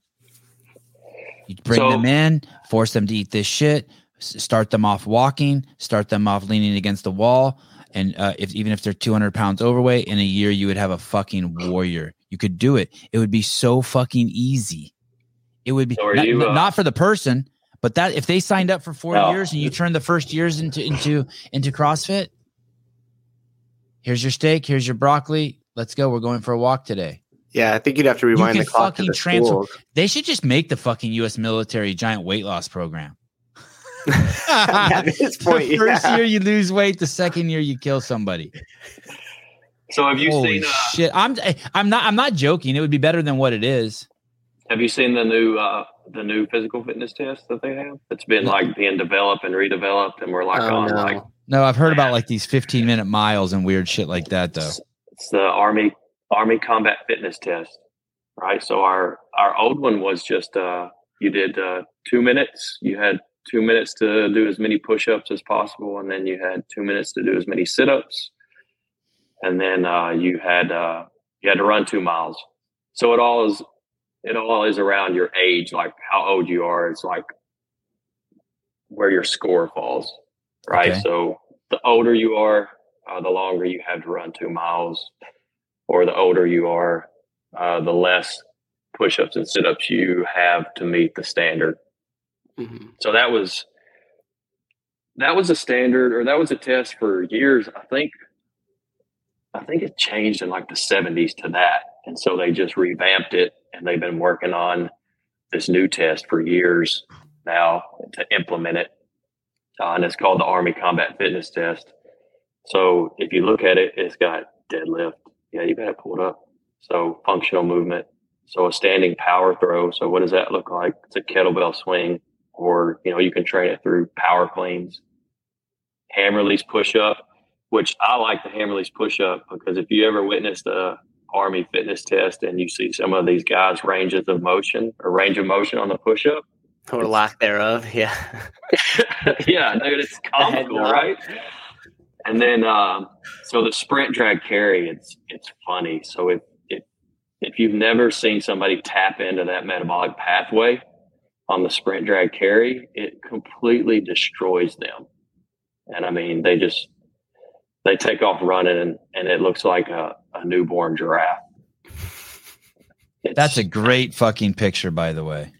You bring So- them in, force them to eat this shit, start them off walking, start them off leaning against the wall, and uh, if even if they're 200 pounds overweight, in a year you would have a fucking warrior. You could do it. It would be so fucking easy. It would be So not, you, uh, not for the person, but that if they signed up for four No. years and you turn the first years into into into CrossFit, here's your steak, here's your broccoli. Let's go. We're going for a walk today. Yeah, I think you'd have to rewind could the clock to fucking the transfer- schools. They should just make the fucking U.S. military giant weight loss program. At this point, the first yeah. year you lose weight, the second year you kill somebody. So have you Holy seen uh, shit! I'm I'm not I'm not joking. It would be better than what it is. have you seen the new uh, the new physical fitness test that they have? It's been like being developed and redeveloped, and we're like Oh, on no. like No, I've heard about like these 15 minute miles and weird shit like that though. it's the army army combat fitness test right so our our old one was just uh you did uh two minutes you had two minutes to do as many push-ups as possible and then you had two minutes to do as many sit-ups and then uh you had uh you had to run two miles so it all is it all is around your age like how old you are it's like where your score falls right Okay. so the older you are uh, the longer you have to run two miles or the older you are, uh, the less push-ups and sit-ups you have to meet the standard. Mhm. So that was that was a standard, or that was a test for years. I think I think it changed in like the '70s to that, and so they just revamped it, and they've been working on this new test for years now to implement it, uh, and it's called the Army Combat Fitness Test. So if you look at it, it's got deadlift. Yeah, you got it up. So functional movement. So a standing power throw. So what does that look like? It's a kettlebell swing or you know you can train it through power cleans, release push up, which I like the release push up because if you ever witnessed a army fitness test and you see some of these guys ranges of motion or range of motion on the push up or lack thereof, yeah, yeah, dude, it's comical, right? And then um, so the sprint drag carry, it's it's funny. So if if if you've never seen somebody tap into that metabolic pathway on the sprint drag carry, it completely destroys them. And I mean, they just they take off running and, and it looks like a, a newborn giraffe. It's, That's a great fucking picture, by the way.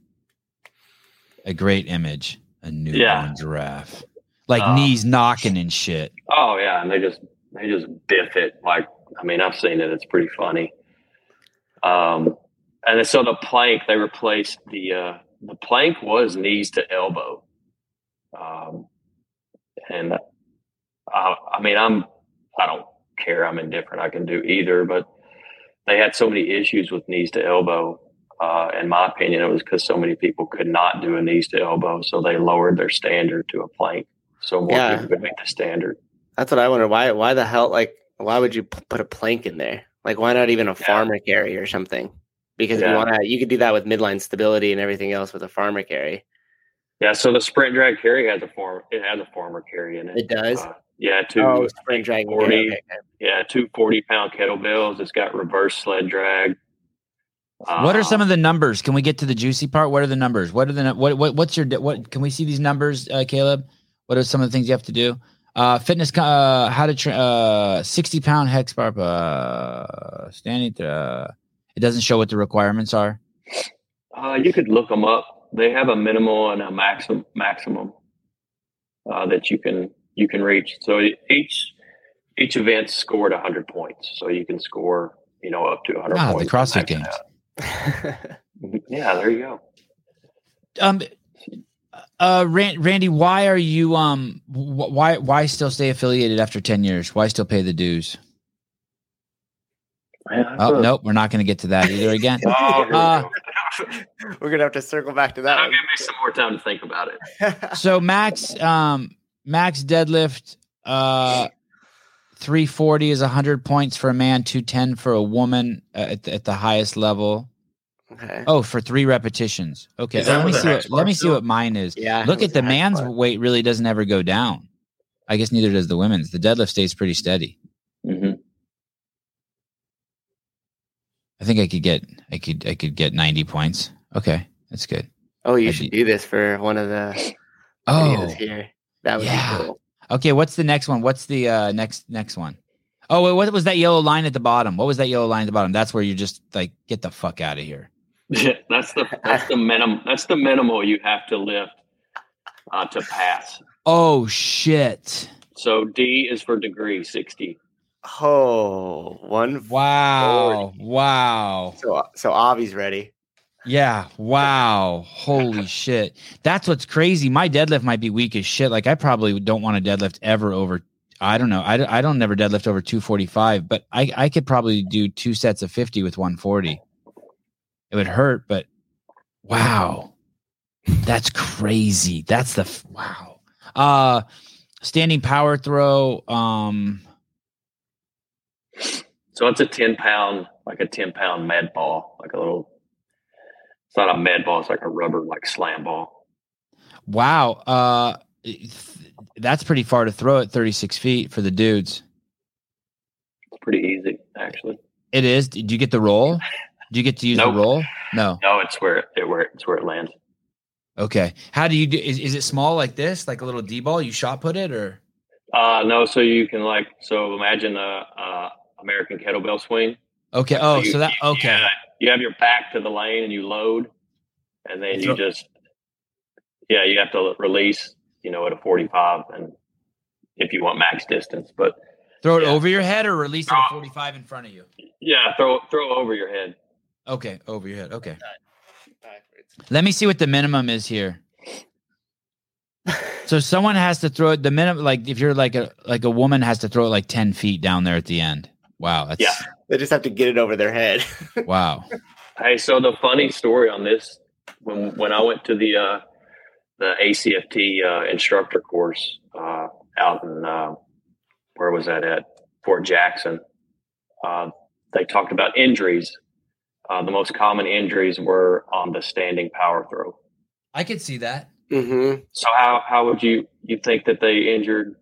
A great image. A newborn yeah. giraffe. Like uh, knees knocking and shit. Oh yeah, and they just they just biff it. Like I mean, I've seen it. It's pretty funny. Um, and so the plank they replaced the uh, the plank was knees to elbow. Um, and I, I mean, I'm I don't care. I'm indifferent. I can do either. But they had so many issues with knees to elbow. Uh, in my opinion, it was because so many people could not do a knees to elbow, so they lowered their standard to a plank, so more yeah. people could make the standard. That's what I wonder. Why? Why the hell? Like, why would you put a plank in there? Like, why not even a yeah. farmer carry or something? Because yeah. you want to, you could do that with midline stability and everything else with a farmer carry. Yeah. So the sprint drag carry has a form. It has a farmer carry in it. It does. Uh, yeah, two oh, sprint drag 40, okay. Yeah, two 40 pound kettlebells. It's got reverse sled drag. what are some of the numbers? Can we get to the juicy part? What are the numbers? What are the what what what's your what? Can we see these numbers, uh, Caleb? What are some of the things you have to do? Uh, fitness, uh, how to train, uh, 60 pound hex bar, uh, standing, uh, it doesn't show what the requirements are. Uh, you could look them up. They have a minimal and a maximum, maximum, uh, that you can you can reach. So each each event scored 100 points. So you can score, you know, up to 100 ah, points. the CrossFit Games. yeah, there you go. Um, uh, Randy, why are you um, why why still stay affiliated after 10 years? Why still pay the dues? Man, oh a... nope, we're not going to get to that either again. oh, uh, we're gonna have to circle back to that. That'll give me some more time to think about it. so Max, um, max deadlift uh 340 is 100 points for a man 210 for a woman uh, at, the, at the highest level okay oh for three repetitions okay let me see what, let me see what mine is yeah look at the man's part. weight really doesn't ever go down i guess neither does the women's the deadlift stays pretty steady i think i could get i could i could get 90 points okay that's good oh you I'd should be, do this for one of the oh here that would yeah. be cool. Okay, what's the next one? What's the uh, next next one? Oh, wait, what was that yellow line at the bottom? What was that yellow line at the bottom? That's where you just like get the fuck out of here. Yeah, that's the that's the minimum. That's the minimal you have to lift uh, to pass. Oh shit! So D is for degree sixty. Oh, one. Wow! Wow! So so Avi's ready. Yeah. Wow. Holy shit. That's what's crazy. My deadlift might be weak as shit. Like I probably don't want to deadlift ever over. I don't know. I, I don't never deadlift over 245, but I, I could probably do two sets of 50 with 140. It would hurt, but wow. That's crazy. That's the wow. Uh standing power throw. Um so it's a 10 pound, like a 10 pound med ball, like a little it's not a med ball. It's like a rubber, like slam ball. Wow. Uh, that's pretty far to throw at 36 feet for the dudes. It's pretty easy, actually. It is. Did you get the roll? Do you get to use nope. the roll? No. No, it's where it where it's where it lands. Okay. How do you do? Is, is it small like this, like a little D ball? You shot put it or? Uh no. So you can like so imagine a, a American kettlebell swing. Okay. Oh, so, you, so that okay. Yeah, you have your back to the lane and you load, and then you just yeah, you have to release, you know, at a 45 and if you want max distance, but throw it yeah. over your head or release it at 45 in front of you. Yeah, throw throw over your head. Okay, over your head. Okay. Let me see what the minimum is here. so someone has to throw it the minimum like if you're like a like a woman has to throw it like 10 feet down there at the end. Wow, that's yeah. They just have to get it over their head. wow. Hey, so the funny story on this, when when I went to the uh, the ACFT uh, instructor course uh, out in uh, where was that at Fort Jackson. Uh, they talked about injuries. Uh, the most common injuries were on the standing power throw. I could see that. hmm So how how would you you think that they injured?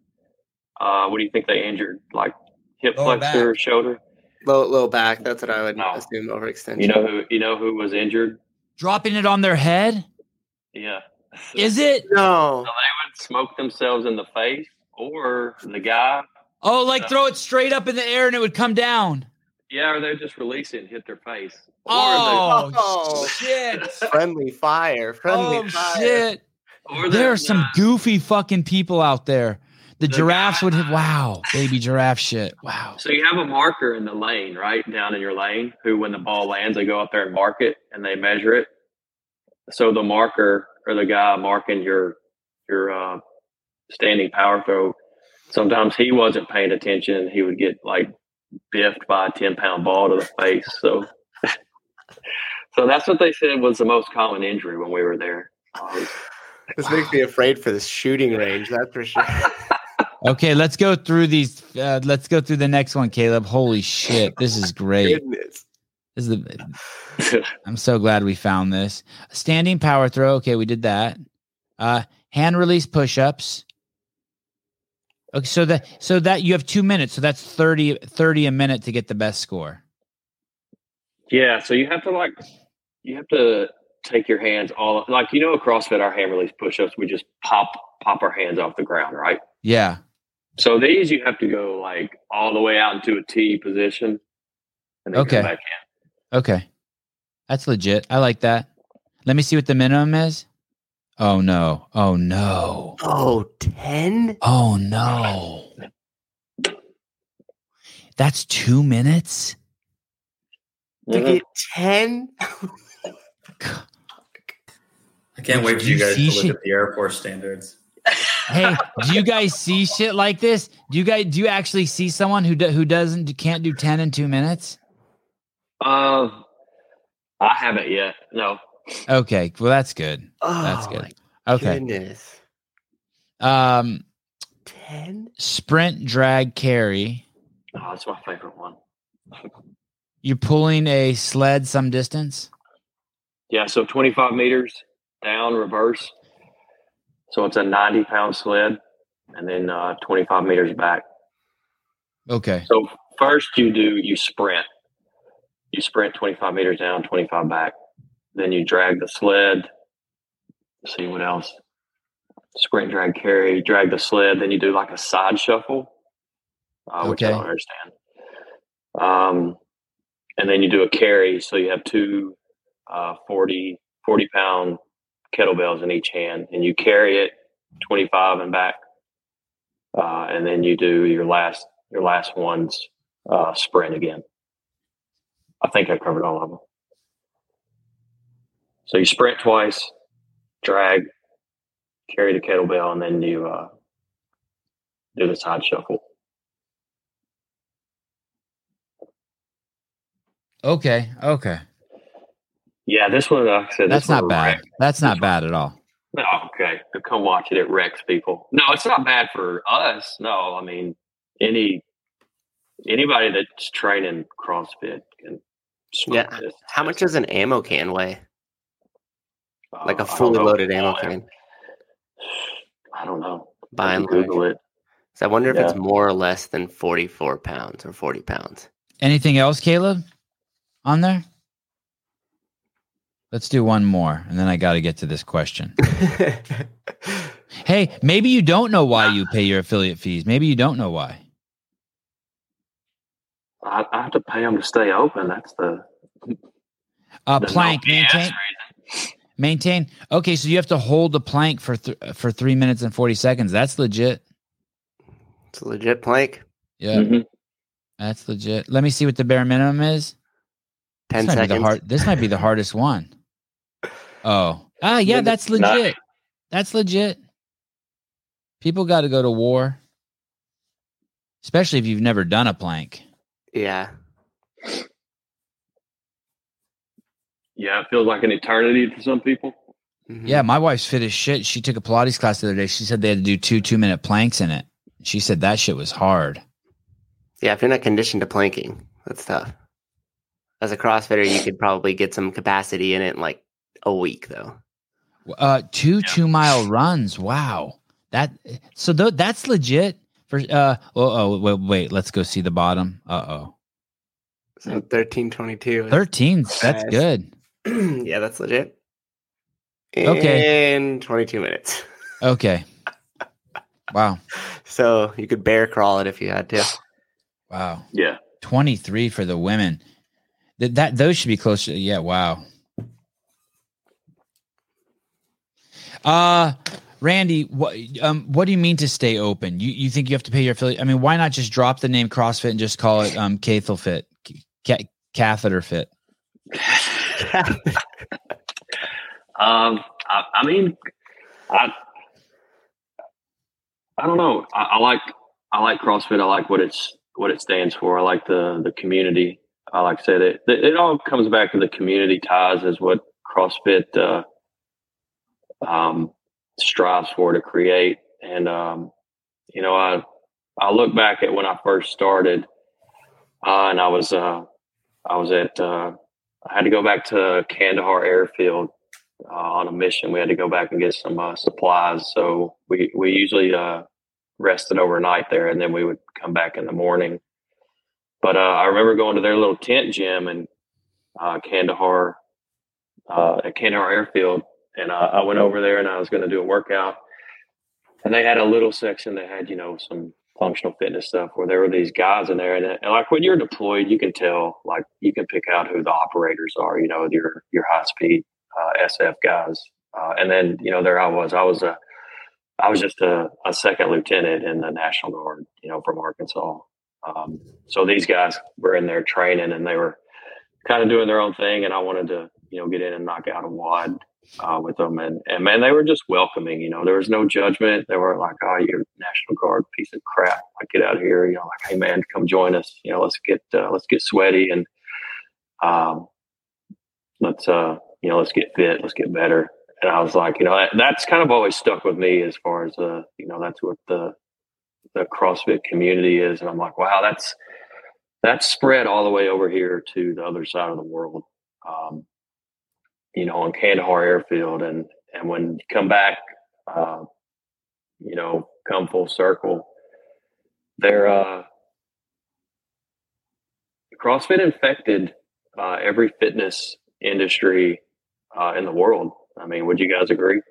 Uh, what do you think they injured? Like hip Lower flexor, back. shoulder? Low, low back. That's what I would No. assume overextension. You know who you know who was injured? Dropping it on their head? Yeah. Is it? No. So No. they would smoke themselves in the face, or the guy, Oh, like throw it straight up in the air and it would come down. yeah, or they would just release it and hit their face. Oh, Oh. shit. Friendly fire. Friendly Oh fire. shit. or There are some the- uh, goofy fucking people out there. The, The giraffes guy- would have wow, baby giraffe shit. Wow. So you have a marker in the lane, right down in your lane. Who, when the ball lands, they go up there and mark it, and they measure it. So the marker or the guy marking your your uh, standing power throw, sometimes he wasn't paying attention. He would get like biffed by a ten pound ball to the face. So, so that's what they said was the most common injury when we were there. Uh, This makes me afraid for the shooting range. That's for sure. Okay, let's go through these. Uh, let's go through the next one, Caleb. Holy shit, this is great. Goodness. This is the, I'm so glad we found this. Standing power throw. Okay, we did that. Uh, hand release push ups. Okay, so that so that you have two minutes. So that's 30, 30 a minute to get the best score. Yeah, so you have to like you have to take your hands all like you know at CrossFit our hand release push-ups we just pop pop our hands off the ground, right? Yeah. So these you have to go like all the way out into a T position and then Okay. come back in. Okay. That's legit. I like that. Let me see what the minimum is. Oh no. Oh no. Oh, 10? Oh no. That's two minutes? To Mhm. get 10? I can't wait for you you guys to look shit? at the Air Force standards. Hey, do you guys see shit like this? Do you guys do you actually see someone who do, who doesn't can't do 10 in 2 minutes? Uh, I haven't yet. No. Okay, well that's good. Oh, That's good. my Okay. Goodness. Um 10? sprint drag carry. Oh, that's my favorite one. You're pulling a sled some distance? Yeah, so 25 meters down, reverse. So it's a 90 pound sled, and then uh, 25 meters back. Okay. So first you do you sprint. You sprint 25 meters down, 25 back. Then you drag the sled. Let's see what else. Sprint, drag, carry, drag the sled. Then you do like a side shuffle, uh, which I don't understand. Um, and then you do a carry. So you have two uh, 40, 40 pound kettlebells in each hand, and you carry it 25 and back. Uh, and then you do your last your last one's uh, sprint again. I think I covered all of them. So you sprint twice, drag, carry the kettlebell, and then you uh, do the side shuffle. Okay. Okay. Yeah, this one, like I said, this That's not one bad. wrecked. That's not bad at all. No, okay. Come watch it. It wrecks people. No, it's not bad for us. No, I mean any anybody that's training CrossFit can. smoke Yeah. this. How much does an ammo can weigh? Uh, Like a fully loaded ammo can? I don't know. By and can large. Google it. So I wonder if it's more or less than 44 pounds or 40 pounds. Anything else, Caleb? On there? Let's do one more, and then I got to get to this question. Hey, maybe you don't know why you pay your affiliate fees. Maybe you don't know why. I, I have to pay them to stay open. That's the, Uh, the no plank BS maintain reason. maintain. Okay, so you have to hold the plank for th- for three minutes and forty seconds. That's legit. it's a legit plank. Yeah, Mhm. that's legit. Let me see what the bare minimum is. 10 this might be the seconds. hard. This might be the hardest one. Oh, ah, yeah, Maybe that's not. legit. That's legit. People got to go to war, especially if you've never done a plank. Yeah. Yeah, it feels like an eternity to some people. Mhm. Yeah, my wife's fit as shit. She took a Pilates class the other day. She said they had to do two two minute planks in it. She said that shit was hard. Yeah, if you're not conditioned to planking, that's tough. As a CrossFitter, you could probably get some capacity in it in like a week, though. Uh, two two mile runs. Wow, that so th- that's legit. For uh, oh, oh wait, wait, let's go see the bottom. Uh oh, So thirteen twenty two. thirteen. That's good. yeah, that's legit. Okay. In twenty two minutes. Okay. Wow, So you could bear crawl it if you had to. wow. Yeah. Twenty three for the women. That that those should be closer. Yeah. Wow. Uh Randy, what um what do you mean to stay open? You you think you have to pay your affiliate? I mean, why not just drop the name CrossFit and just call it um Cathal Fit, ca- catheter fit? Um, I, I mean, I, I don't know. I, I like, I like CrossFit. I like what it's, what it stands for. I like the, the community. I like said, it, it all comes back to the community ties is what CrossFit, uh, um, strives for to create. And, um, you know, I, I look back at when I first started, uh, and I was, uh, I was at, uh, I had to go back to Kandahar Airfield uh, on a mission. We had to go back and get some uh, supplies. So we we usually uh, rested overnight there, and then we would come back in the morning. But I remember going to their little tent gym in Kandahar at Kandahar Airfield, and uh, I went over there and I was going to do a workout. And they had a little section that had, you know, some functional fitness stuff where there were these guys in there. And, and like when you're deployed, you can tell, like you can pick out who the operators are, you know, your, your high speed uh, SF guys. Uh, and then, you know, there I was, I was a, I was just a, a second lieutenant in the National Guard, you know, from Arkansas. Um, so these guys were in there training and they were kind of doing their own thing. And I wanted to, you know, get in and knock out a WOD uh, with them. And, and man, they were just welcoming, you know, there was no judgment. They weren't like, oh, you're National Guard piece of crap. Like, get out of here. You know, like, hey, man, come join us. You know, let's get, uh, let's get sweaty and, um, let's, uh, you know, let's get fit, let's get better. And I was like, you know, that, that's kind of always stuck with me as far as, uh, you know, that's what the, the CrossFit community is. And I'm like, wow, that's, that's spread all the way over here to the other side of the world. Um, you know, on Kandahar Airfield, and and when you come back, uh, you know, come full circle, they're uh, CrossFit infected uh, every fitness industry uh, in the world. I mean, would you guys agree?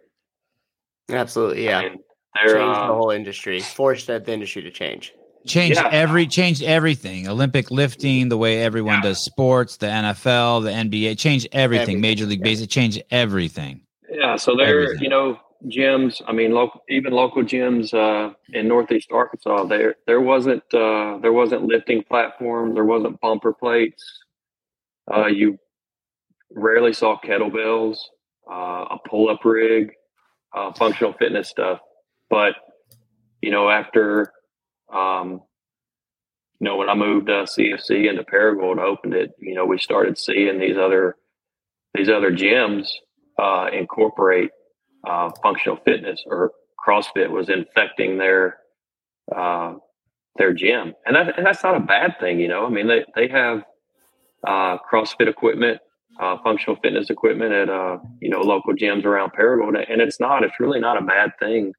Absolutely, yeah. I mean, Changed they're the uh, whole industry, forced the industry to change. Changed Yeah. every changed everything. Olympic lifting, the way everyone Yeah. does sports, the NFL, the NBA, changed everything. Everything, Major League yeah. Baseball changed everything. Yeah, so there, Everything. you know, gyms. I mean, local, even local gyms uh, in Northeast Arkansas. There, there wasn't, uh, there wasn't lifting platforms. There wasn't bumper plates. Uh, you rarely saw kettlebells, uh, a pull-up rig, uh, functional fitness stuff. But you know, after, um, you know, when I moved uh, CFC into Paragould, opened it. You know, we started seeing these other, these other gyms uh, incorporate uh, functional fitness or CrossFit was infecting their uh, their gym, and that and that's not a bad thing, you know. I mean, they they have uh, CrossFit equipment, uh, functional fitness equipment at uh, you know local gyms around Paragould, and it's not. It's really not a bad thing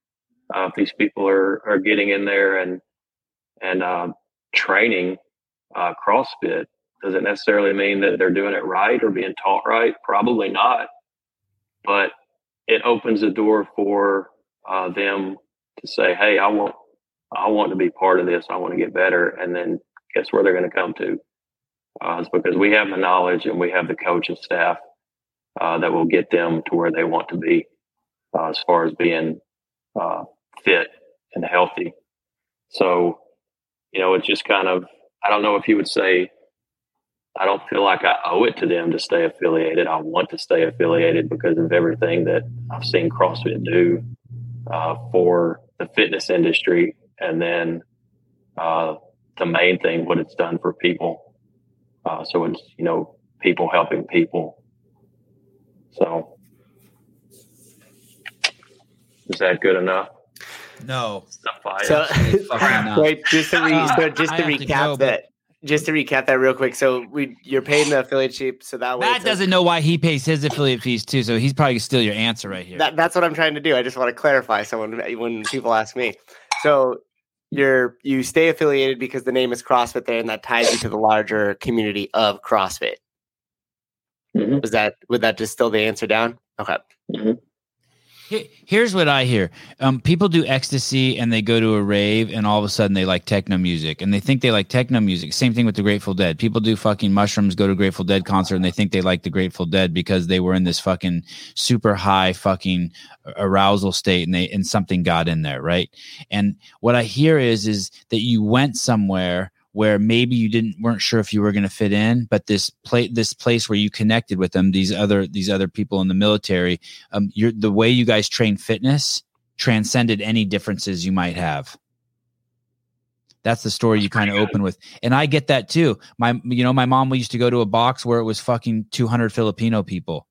uh, if these people are are getting in there and and uh, training uh, CrossFit. Does it necessarily mean that they're doing it right or being taught right? Probably not but it opens the door for uh, them to say, "Hey, I want, I want to be part of this. I want to get better." And then guess where they're going to come to? Uh, it's because we have the knowledge and we have the coaching staff uh, that will get them to where they want to be uh, as far as being uh, fit and healthy. So, you know, it's just kind of, I don't know if you would say I don't feel like I owe it to them to stay affiliated. I want to stay affiliated because of everything that I've seen CrossFit do uh, for the fitness industry, and then uh, the main thing, what it's done for people. Uh, so it's you know people helping people. So Is that good enough? No. Suffice. So, wait, just to, re- Uh, so just to have to recap go, but- that, just to recap that real quick. So we, you're paying the affiliate sheep, so that way Matt it doesn't know why he pays his affiliate fees too, so he's probably gonna steal your answer right here. That, that's what I'm trying to do. I just want to clarify. So when when people ask me, so you're you stay affiliated because the name is CrossFit there, and that ties you to the larger community of CrossFit. Mhm. Was that would that distill the answer down? Okay. Here- Here's what I hear. Um, people do ecstasy and they go to a rave and all of a sudden they like techno music and they think they like techno music. Same thing with the Grateful Dead. People do fucking mushrooms, go to Grateful Dead concert and they think they like the Grateful Dead because they were in this fucking super high fucking arousal state and they and something got in there, right? And what I hear is is that you went somewhere where maybe you didn't weren't sure if you were going to fit in, but this place this place where you connected with them, these other these other people in the military, um, you're the way you guys train fitness transcended any differences you might have. That's the story you kind of open with, and I get that too. My, you know, my mom we used to go to a box where it was fucking two hundred Filipino people,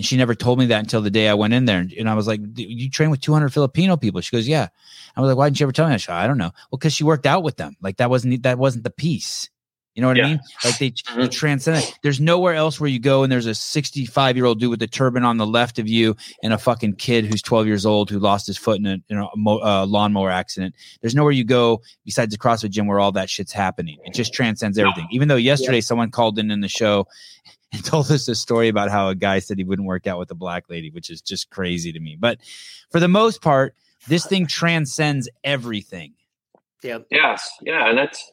and she never told me that until the day I went in there, and, and I was like, "You train with two hundred Filipino people?" She goes, "Yeah." I was like, "Why didn't you ever tell me?" that?" She goes, I don't know. Well, because she worked out with them. Like that wasn't that wasn't the piece. You know what I mean? Like they, they Mhm. transcend it. There's nowhere else where you go and there's a 65 year old dude with a turban on the left of you and a fucking kid who's 12 years old who lost his foot in a, in a mo- uh, lawnmower accident. There's nowhere you go besides the CrossFit gym where all that shit's happening. It just transcends everything. Even though yesterday someone called in in the show and told us a story about how a guy said he wouldn't work out with a black lady, which is just crazy to me. But for the most part, this thing transcends everything. Yeah. Yes. Yeah. And that's,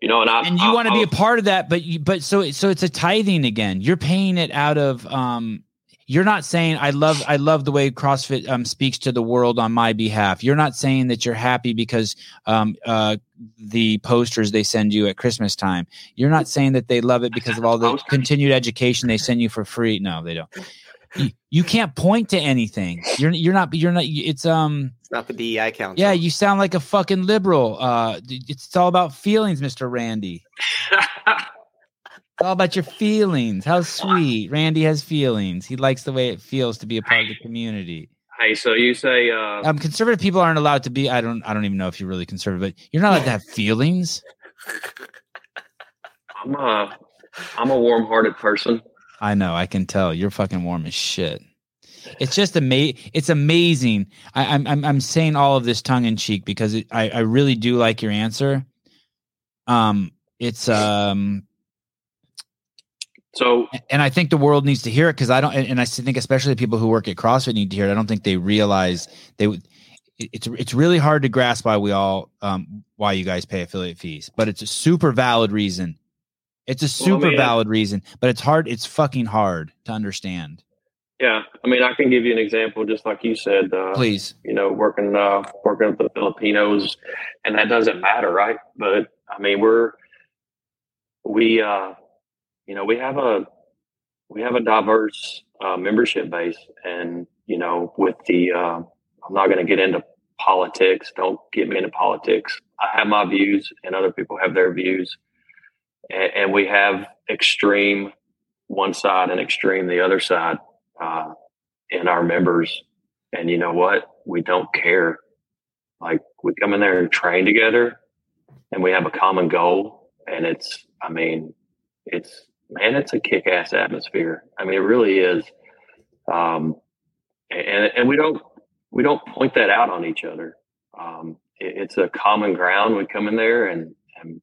you know, and I, and you I- want to be a part of that but you but so so it's a tithing again you're paying it out of um you're not saying i love i love the way crossfit um speaks to the world on my behalf. You're not saying that you're happy because um uh the posters they send you at christmas time. You're not saying that they love it because of all the continued education they send you for free. No they don't. You, you can't point to anything. You're you're not you're not it's um It's not the DEI council. yeah you sound like a fucking liberal. Uh it's all about feelings mr randy it's all about your feelings. How sweet. Randy has feelings. He likes the way it feels to be a part of the community. hey, so you say, uh, Um, conservative people aren't allowed to be. I don't. I don't even know if you're really conservative, but you're not allowed to have feelings. I'm a, I'm a warm hearted person. I know. I can tell. You're fucking warm as shit. It's just ama- It's amazing. I, I'm, I'm I'm saying all of this tongue in cheek because it, I I really do like your answer. Um, it's um So, and I think the world needs to hear it because I don't, and, I think especially people who work at CrossFit need to hear it. I don't think they realize they would. It's it's really hard to grasp why we all um why you guys pay affiliate fees, but it's a super valid reason. It's a Well, I super mean, valid reason, but it's hard. It's fucking hard to understand. yeah, I mean, I can give you an example, just like you said, uh, Please, you know, working, uh, working with the Filipinos and that doesn't matter. Right. But I mean, we're, we, uh, you know, we have a, we have a diverse, uh, membership base and, you know, with the, uh, I'm not going to get into politics. Don't get me into politics. I have my views and other people have their views and, and we have extreme one side and extreme the other side, uh, in our members. And you know what? We don't care. Like we come in there and train together and we have a common goal. And it's, I mean, it's, man, it's a kick ass atmosphere. I mean, it really is. Um, and, and we don't, we don't point that out on each other. Um, it, it's a common ground. We come in there and, and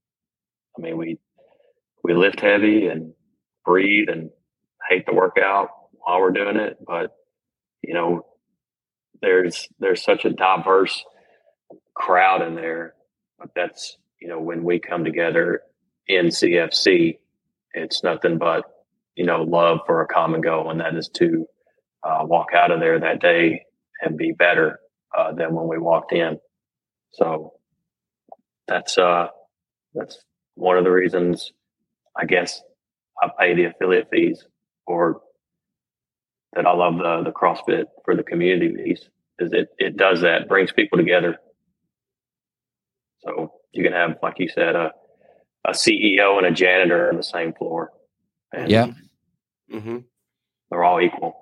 I mean, we, we lift heavy and breathe and hate the workout while we're doing it. But, you know, there's there's such a diverse crowd in there. But that's you know when we come together in CFC, it's nothing but you know love for a common goal, and that is to uh, walk out of there that day and be better uh, than when we walked in. So that's uh that's one of the reasons I guess I pay the affiliate fees or that I love the the CrossFit for the community piece is it it does that brings people together. So you can have, like you said, a a CEO and a janitor on the same floor, and yeah, hmm they're all equal.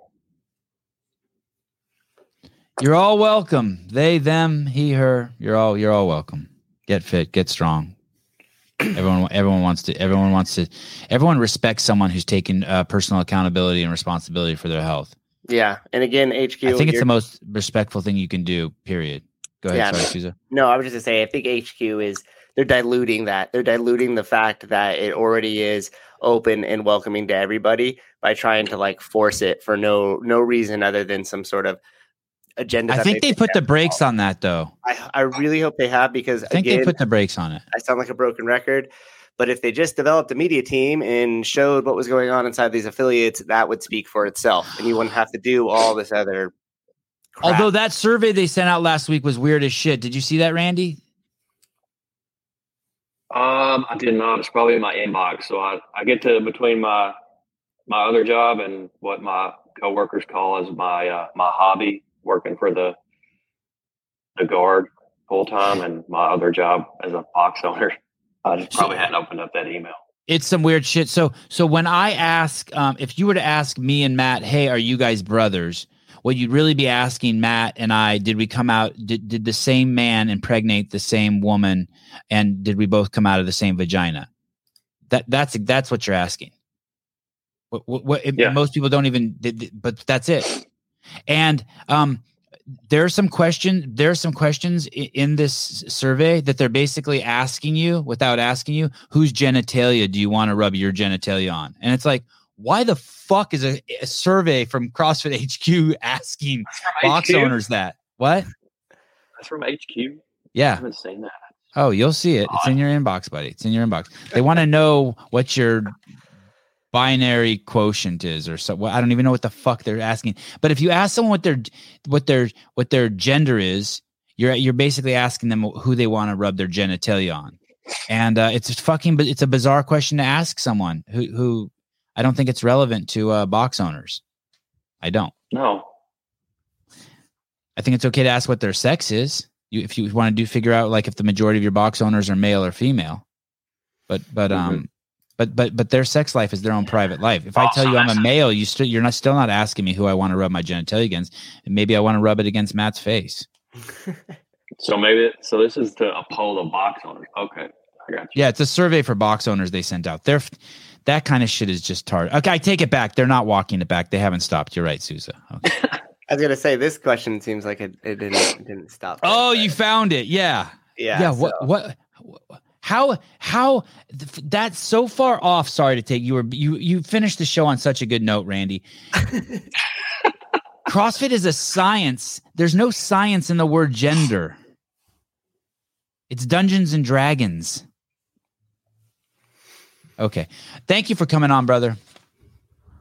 You're all welcome. They, them, he, her. You're all you're all welcome. Get fit, get strong. Everyone everyone wants to everyone wants to everyone respects someone who's taking uh, personal accountability and responsibility for their health. Yeah, and again, HQ. I think it's the most respectful thing you can do. Period. Go ahead, Yeah. sorry, Susan. No, I was just gonna say, I think HQ is they're diluting that. They're diluting the fact that it already is open and welcoming to everybody by trying to like force it for no no reason other than some sort of agenda. I think they put the brakes on that though. I, I really hope they have because I think again, they put the brakes on it. I sound like a broken record. But if they just developed a media team and showed what was going on inside these affiliates, that would speak for itself, and you wouldn't have to do all this other. crap. Although that survey they sent out last week was weird as shit. Did you see that, Randy? Um, I did not. It's probably in my inbox. So I, I get to between my my other job and what my coworkers call as my uh, my hobby, working for the the guard full time, and my other job as a box owner. I just probably hadn't opened up that email. It's some weird shit. So so when I ask, um, if you were to ask me and Matt, hey, are you guys brothers? What you'd really be asking Matt and I, did we come out? Did did the same man impregnate the same woman, and did we both come out of the same vagina? That that's that's what you're asking. What, what, what Yeah. most people don't even, but that's it. And um, there are some question. There are some questions in this survey that they're basically asking you without asking you, whose genitalia do you want to rub your genitalia on? And it's like, why the fuck is a, a survey from CrossFit HQ asking box HQ? owners that? What? That's from HQ. I Yeah. haven't seen that. Oh, you'll see it. It's in your inbox, buddy. It's in your inbox. They want to know what your binary quotient is, or so. Well, I don't even know what the fuck they're asking. But if you ask someone what their what their what their gender is, you're you're basically asking them who they want to rub their genitalia on, and uh, it's fucking. But it's a bizarre question to ask someone who who I don't think it's relevant to uh, box owners. I don't. No. I think it's okay to ask what their sex is. You, if you want to do figure out like if the majority of your box owners are male or female, but but um, but but but their sex life is their own private life. If I tell you I'm a male, you still you're not still not asking me who I want to rub my genitalia against. And maybe I want to rub it against Matt's face. So maybe so. This is to poll of box owners. Okay, I got you. Yeah, it's a survey for box owners they sent out. They're that kind of shit is just hard. Okay, I take it back. They're not walking it back. They haven't stopped. You're right, Souza. Okay. I was gonna say this question seems like it, it didn't it didn't stop. there, Oh, but you found it. Yeah. yeah yeah what so- what how how that's so far off sorry to take you were you you finished the show on such a good note randy crossfit is a science there's no science in the word gender it's dungeons and dragons okay thank you for coming on brother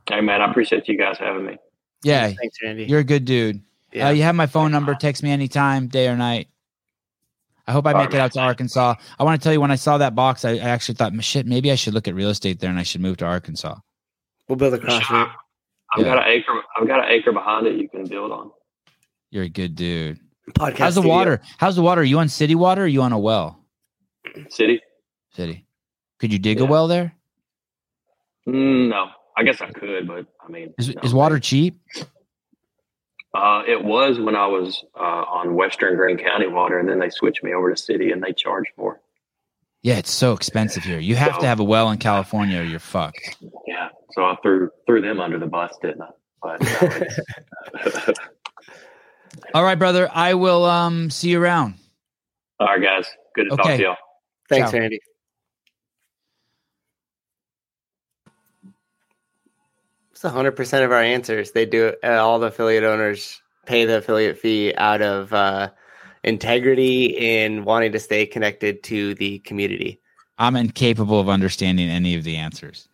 Hey man, I appreciate you guys having me. yeah Thanks, Randy. you're a good dude yeah. uh, you have my phone number text me anytime day or night I hope I make it out to Arkansas. I want to tell you when I saw that box, I, I actually thought, shit, maybe I should look at real estate there and I should move to Arkansas. we'll build a CrossFit. I've Yeah. got an acre. I've got an acre behind it. You can build on. You're a good dude. podcast. How's the studio. water? How's the water? Are you on city water or are you on a well? City? City. Could you dig yeah. a well there? Mm, no, I guess I could, but I mean, is, no. is water cheap? Uh, it was when I was uh, on Western Greene County water, and then they switched me over to city, and they charge more. Yeah, it's so expensive here. You have so, to have a well in California, or you're fucked. Yeah, so I threw threw them under the bus, didn't I? But, uh, All right, brother. I will um see you around. All right, guys. Good to okay. talk to y'all. Thanks, Ciao. Andy. 100% of our answers. They do it. Uh, all the affiliate owners pay the affiliate fee out of uh, integrity in wanting to stay connected to the community. I'm incapable of understanding any of the answers.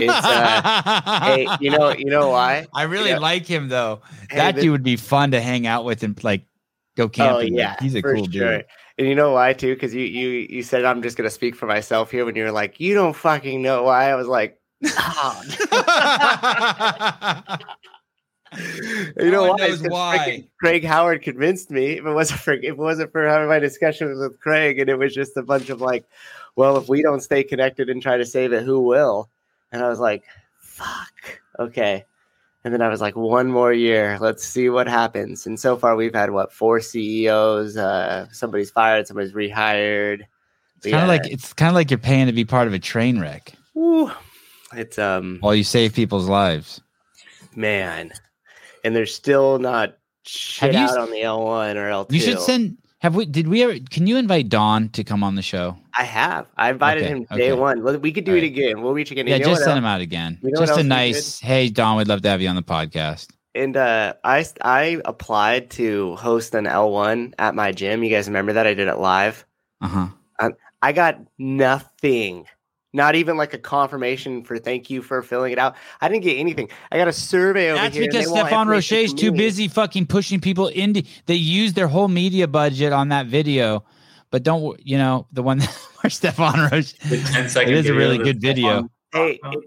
Uh, hey, you know, you know why? I really you know, like him though. Hey, that this, dude would be fun to hang out with and like go oh, camping. Oh yeah, he's a cool sure. dude. And you know why too? Because you you you said I'm just gonna speak for myself here. When you were like, you don't fucking know why. I was like, oh. you know why? why. freaking Craig Howard convinced me. If it wasn't for if it wasn't for having my discussions with Craig, and it was just a bunch of like, well, if we don't stay connected and try to save it, who will? And I was like, fuck. Okay. And then I was like, one more year. Let's see what happens. And so far, we've had what four CEOs. Uh, somebody's fired. Somebody's rehired. It's kind of like it's kind of like you're paying to be part of a train wreck Whew. It's um while you save people's lives. man, and they're still not shit out s- on the L one or L two. You should send. Have we? Did we ever? Can you invite Don to come on the show? I have. I invited Okay, him day okay. one. We could do All it right. again. We'll reach again. Yeah, You know just send else? him out again. You know just a nice. Hey, Don, we'd love to have you on the podcast. And uh, I I applied to host an L one at my gym. You guys remember that? I did it live. Uh huh. I got nothing. Not even like a confirmation for thank you for filling it out. I didn't get anything. I got a survey over That's here. and because they Stefan information Roche is too busy fucking pushing people into. They use their whole media budget on that video, but don't you know the one where Stefan Roche? The 10 second It is a really good video. Hey, it-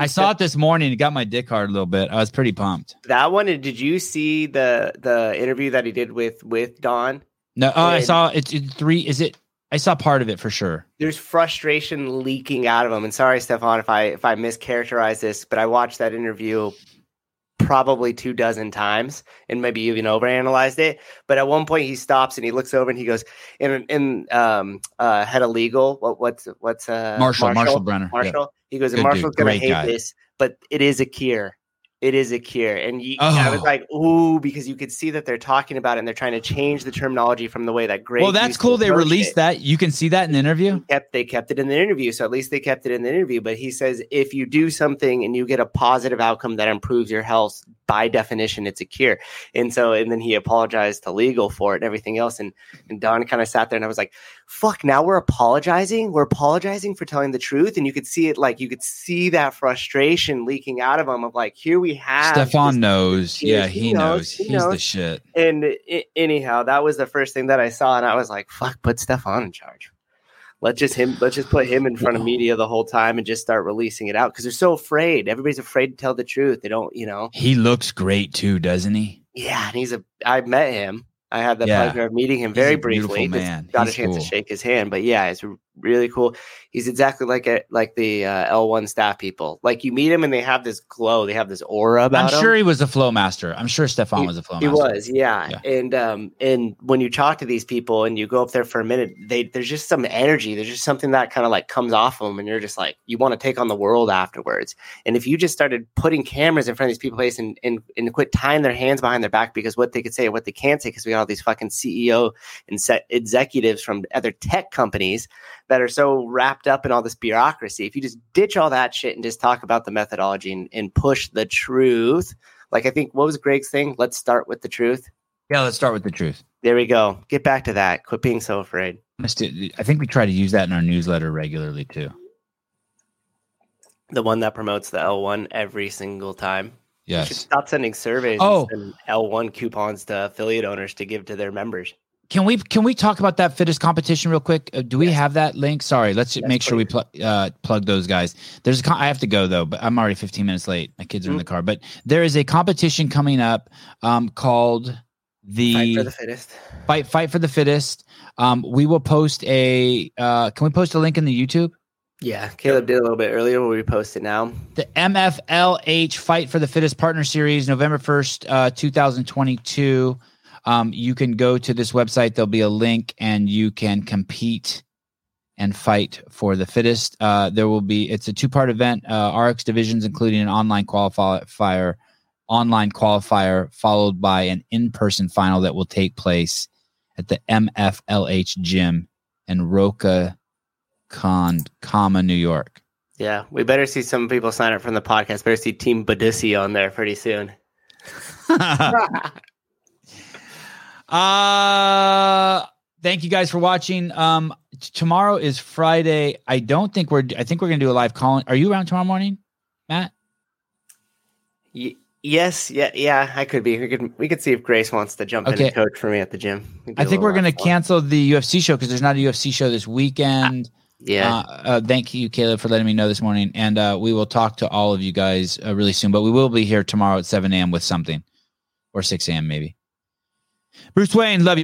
I it's saw it this morning. It got my dick hard a little bit. I was pretty pumped. that one. Did you see the the interview that he did with with Don? No, oh, I saw it's it's three. Is it? I saw part of it for sure. There's frustration leaking out of him. And sorry, Stefan, if I if I mischaracterize this, but I watched that interview probably two dozen times and maybe even overanalyzed it. But at one point he stops and he looks over and he goes, in in um uh head of legal, what what's what's uh Marshall, Marshall, Brenner. Yeah. Marshall. He goes, Marshall's dude, gonna hate guy. this, but it is a cure. It is a cure. And you, I was Oh. like, ooh, because you could see that they're talking about it and they're trying to change the terminology from the way that great. Well, that's cool. They released that. You can see that in the interview. kept they kept it in the interview so at least they kept it in the interview but he says if you do something and you get a positive outcome that improves your health by definition it's a cure and so and then he apologized to legal for it and everything else and and don kind of sat there and i was like fuck now we're apologizing we're apologizing for telling the truth and you could see it like you could see that frustration leaking out of him of like here we have Stefan knows. Yeah, he he knows, knows. he He's the shit. and anyhow, that was the first thing that I saw, and I was like, "Fuck, put Stefan in charge. Let's just him. Let's just put him in front of media the whole time and just start releasing it out because they're so afraid. Everybody's afraid to tell the truth. They don't, you know. He looks great too, doesn't he? Yeah, and he's a. I met him. I had the Yeah. pleasure of meeting him very briefly. Just man. Got He's a chance cool. to shake his hand, but yeah, it's really cool. He's exactly like a like the uh, L1 staff people. Like you meet him and they have this glow. They have this aura about I'm sure he was a flow master. I'm sure Stefan was a flow He master. was, yeah. Yeah. And um, and when you talk to these people and you go up there for a minute, they there's just some energy. There's just something that kind of like comes off of them, and you're just like you want to take on the world afterwards. And if you just started putting cameras in front of these people's face and and and quit tying their hands behind their back because what they could say or what they can't say because we got all these fucking CEO and set executives from other tech companies that are so wrapped up in all this bureaucracy. If you just ditch all that shit and just talk about the methodology and, and push the truth, like I think what was Greg's thing? Let's start with the truth. Yeah, let's start with the truth. There we go. Get back to that. Quit being so afraid. Let's do- I think we try to use that in our newsletter regularly too. The one that promotes the L1 every single time. You should Yes. stop sending surveys Oh. and send L1 coupons to affiliate owners to give to their members. Can we can we talk about that fittest competition real quick? Uh, do we Yes. have that link? Sorry, let's Yes, make sure we pl- uh, plug those guys. There's a con- I have to go though, but I'm already 15 minutes late. My kids are in Mm. the car, but there is a competition coming up um, called the Fight for the fittest. fight fight for the fittest. Um, we will post a. Uh, can we post a link in the YouTube? Yeah, Caleb did a little bit earlier. We'll repost it now. The MFLH Fight for the Fittest Partner Series, November 1st, uh, 2022. Um, you can go to this website. There'll be a link and you can compete and fight for the fittest. Uh, there will be, it's a two part event, uh, RX divisions, including an online qualifier, online qualifier, followed by an in person final that will take place at the MFLH gym in Roca Con, Comma, New York. Yeah, we better see some people sign up from the podcast. Better see Team Badissi on there pretty soon. Uh thank you guys for watching. Um t- tomorrow is Friday. I don't think we're I think we're gonna do a live call. Are you around tomorrow morning, Matt? Y- yes, yeah, yeah, I could be. We could we could see if Grace wants to jump in Okay. and coach for me at the gym. I think we're gonna live cancel the UFC show because there's not a UFC show this weekend. Yeah, Uh, uh, thank you, Caleb, for letting me know this morning. And uh, we will talk to all of you guys uh, really soon. But we will be here tomorrow at 7 a.m. with something or 6 a.m. maybe. Bruce Wayne, love you.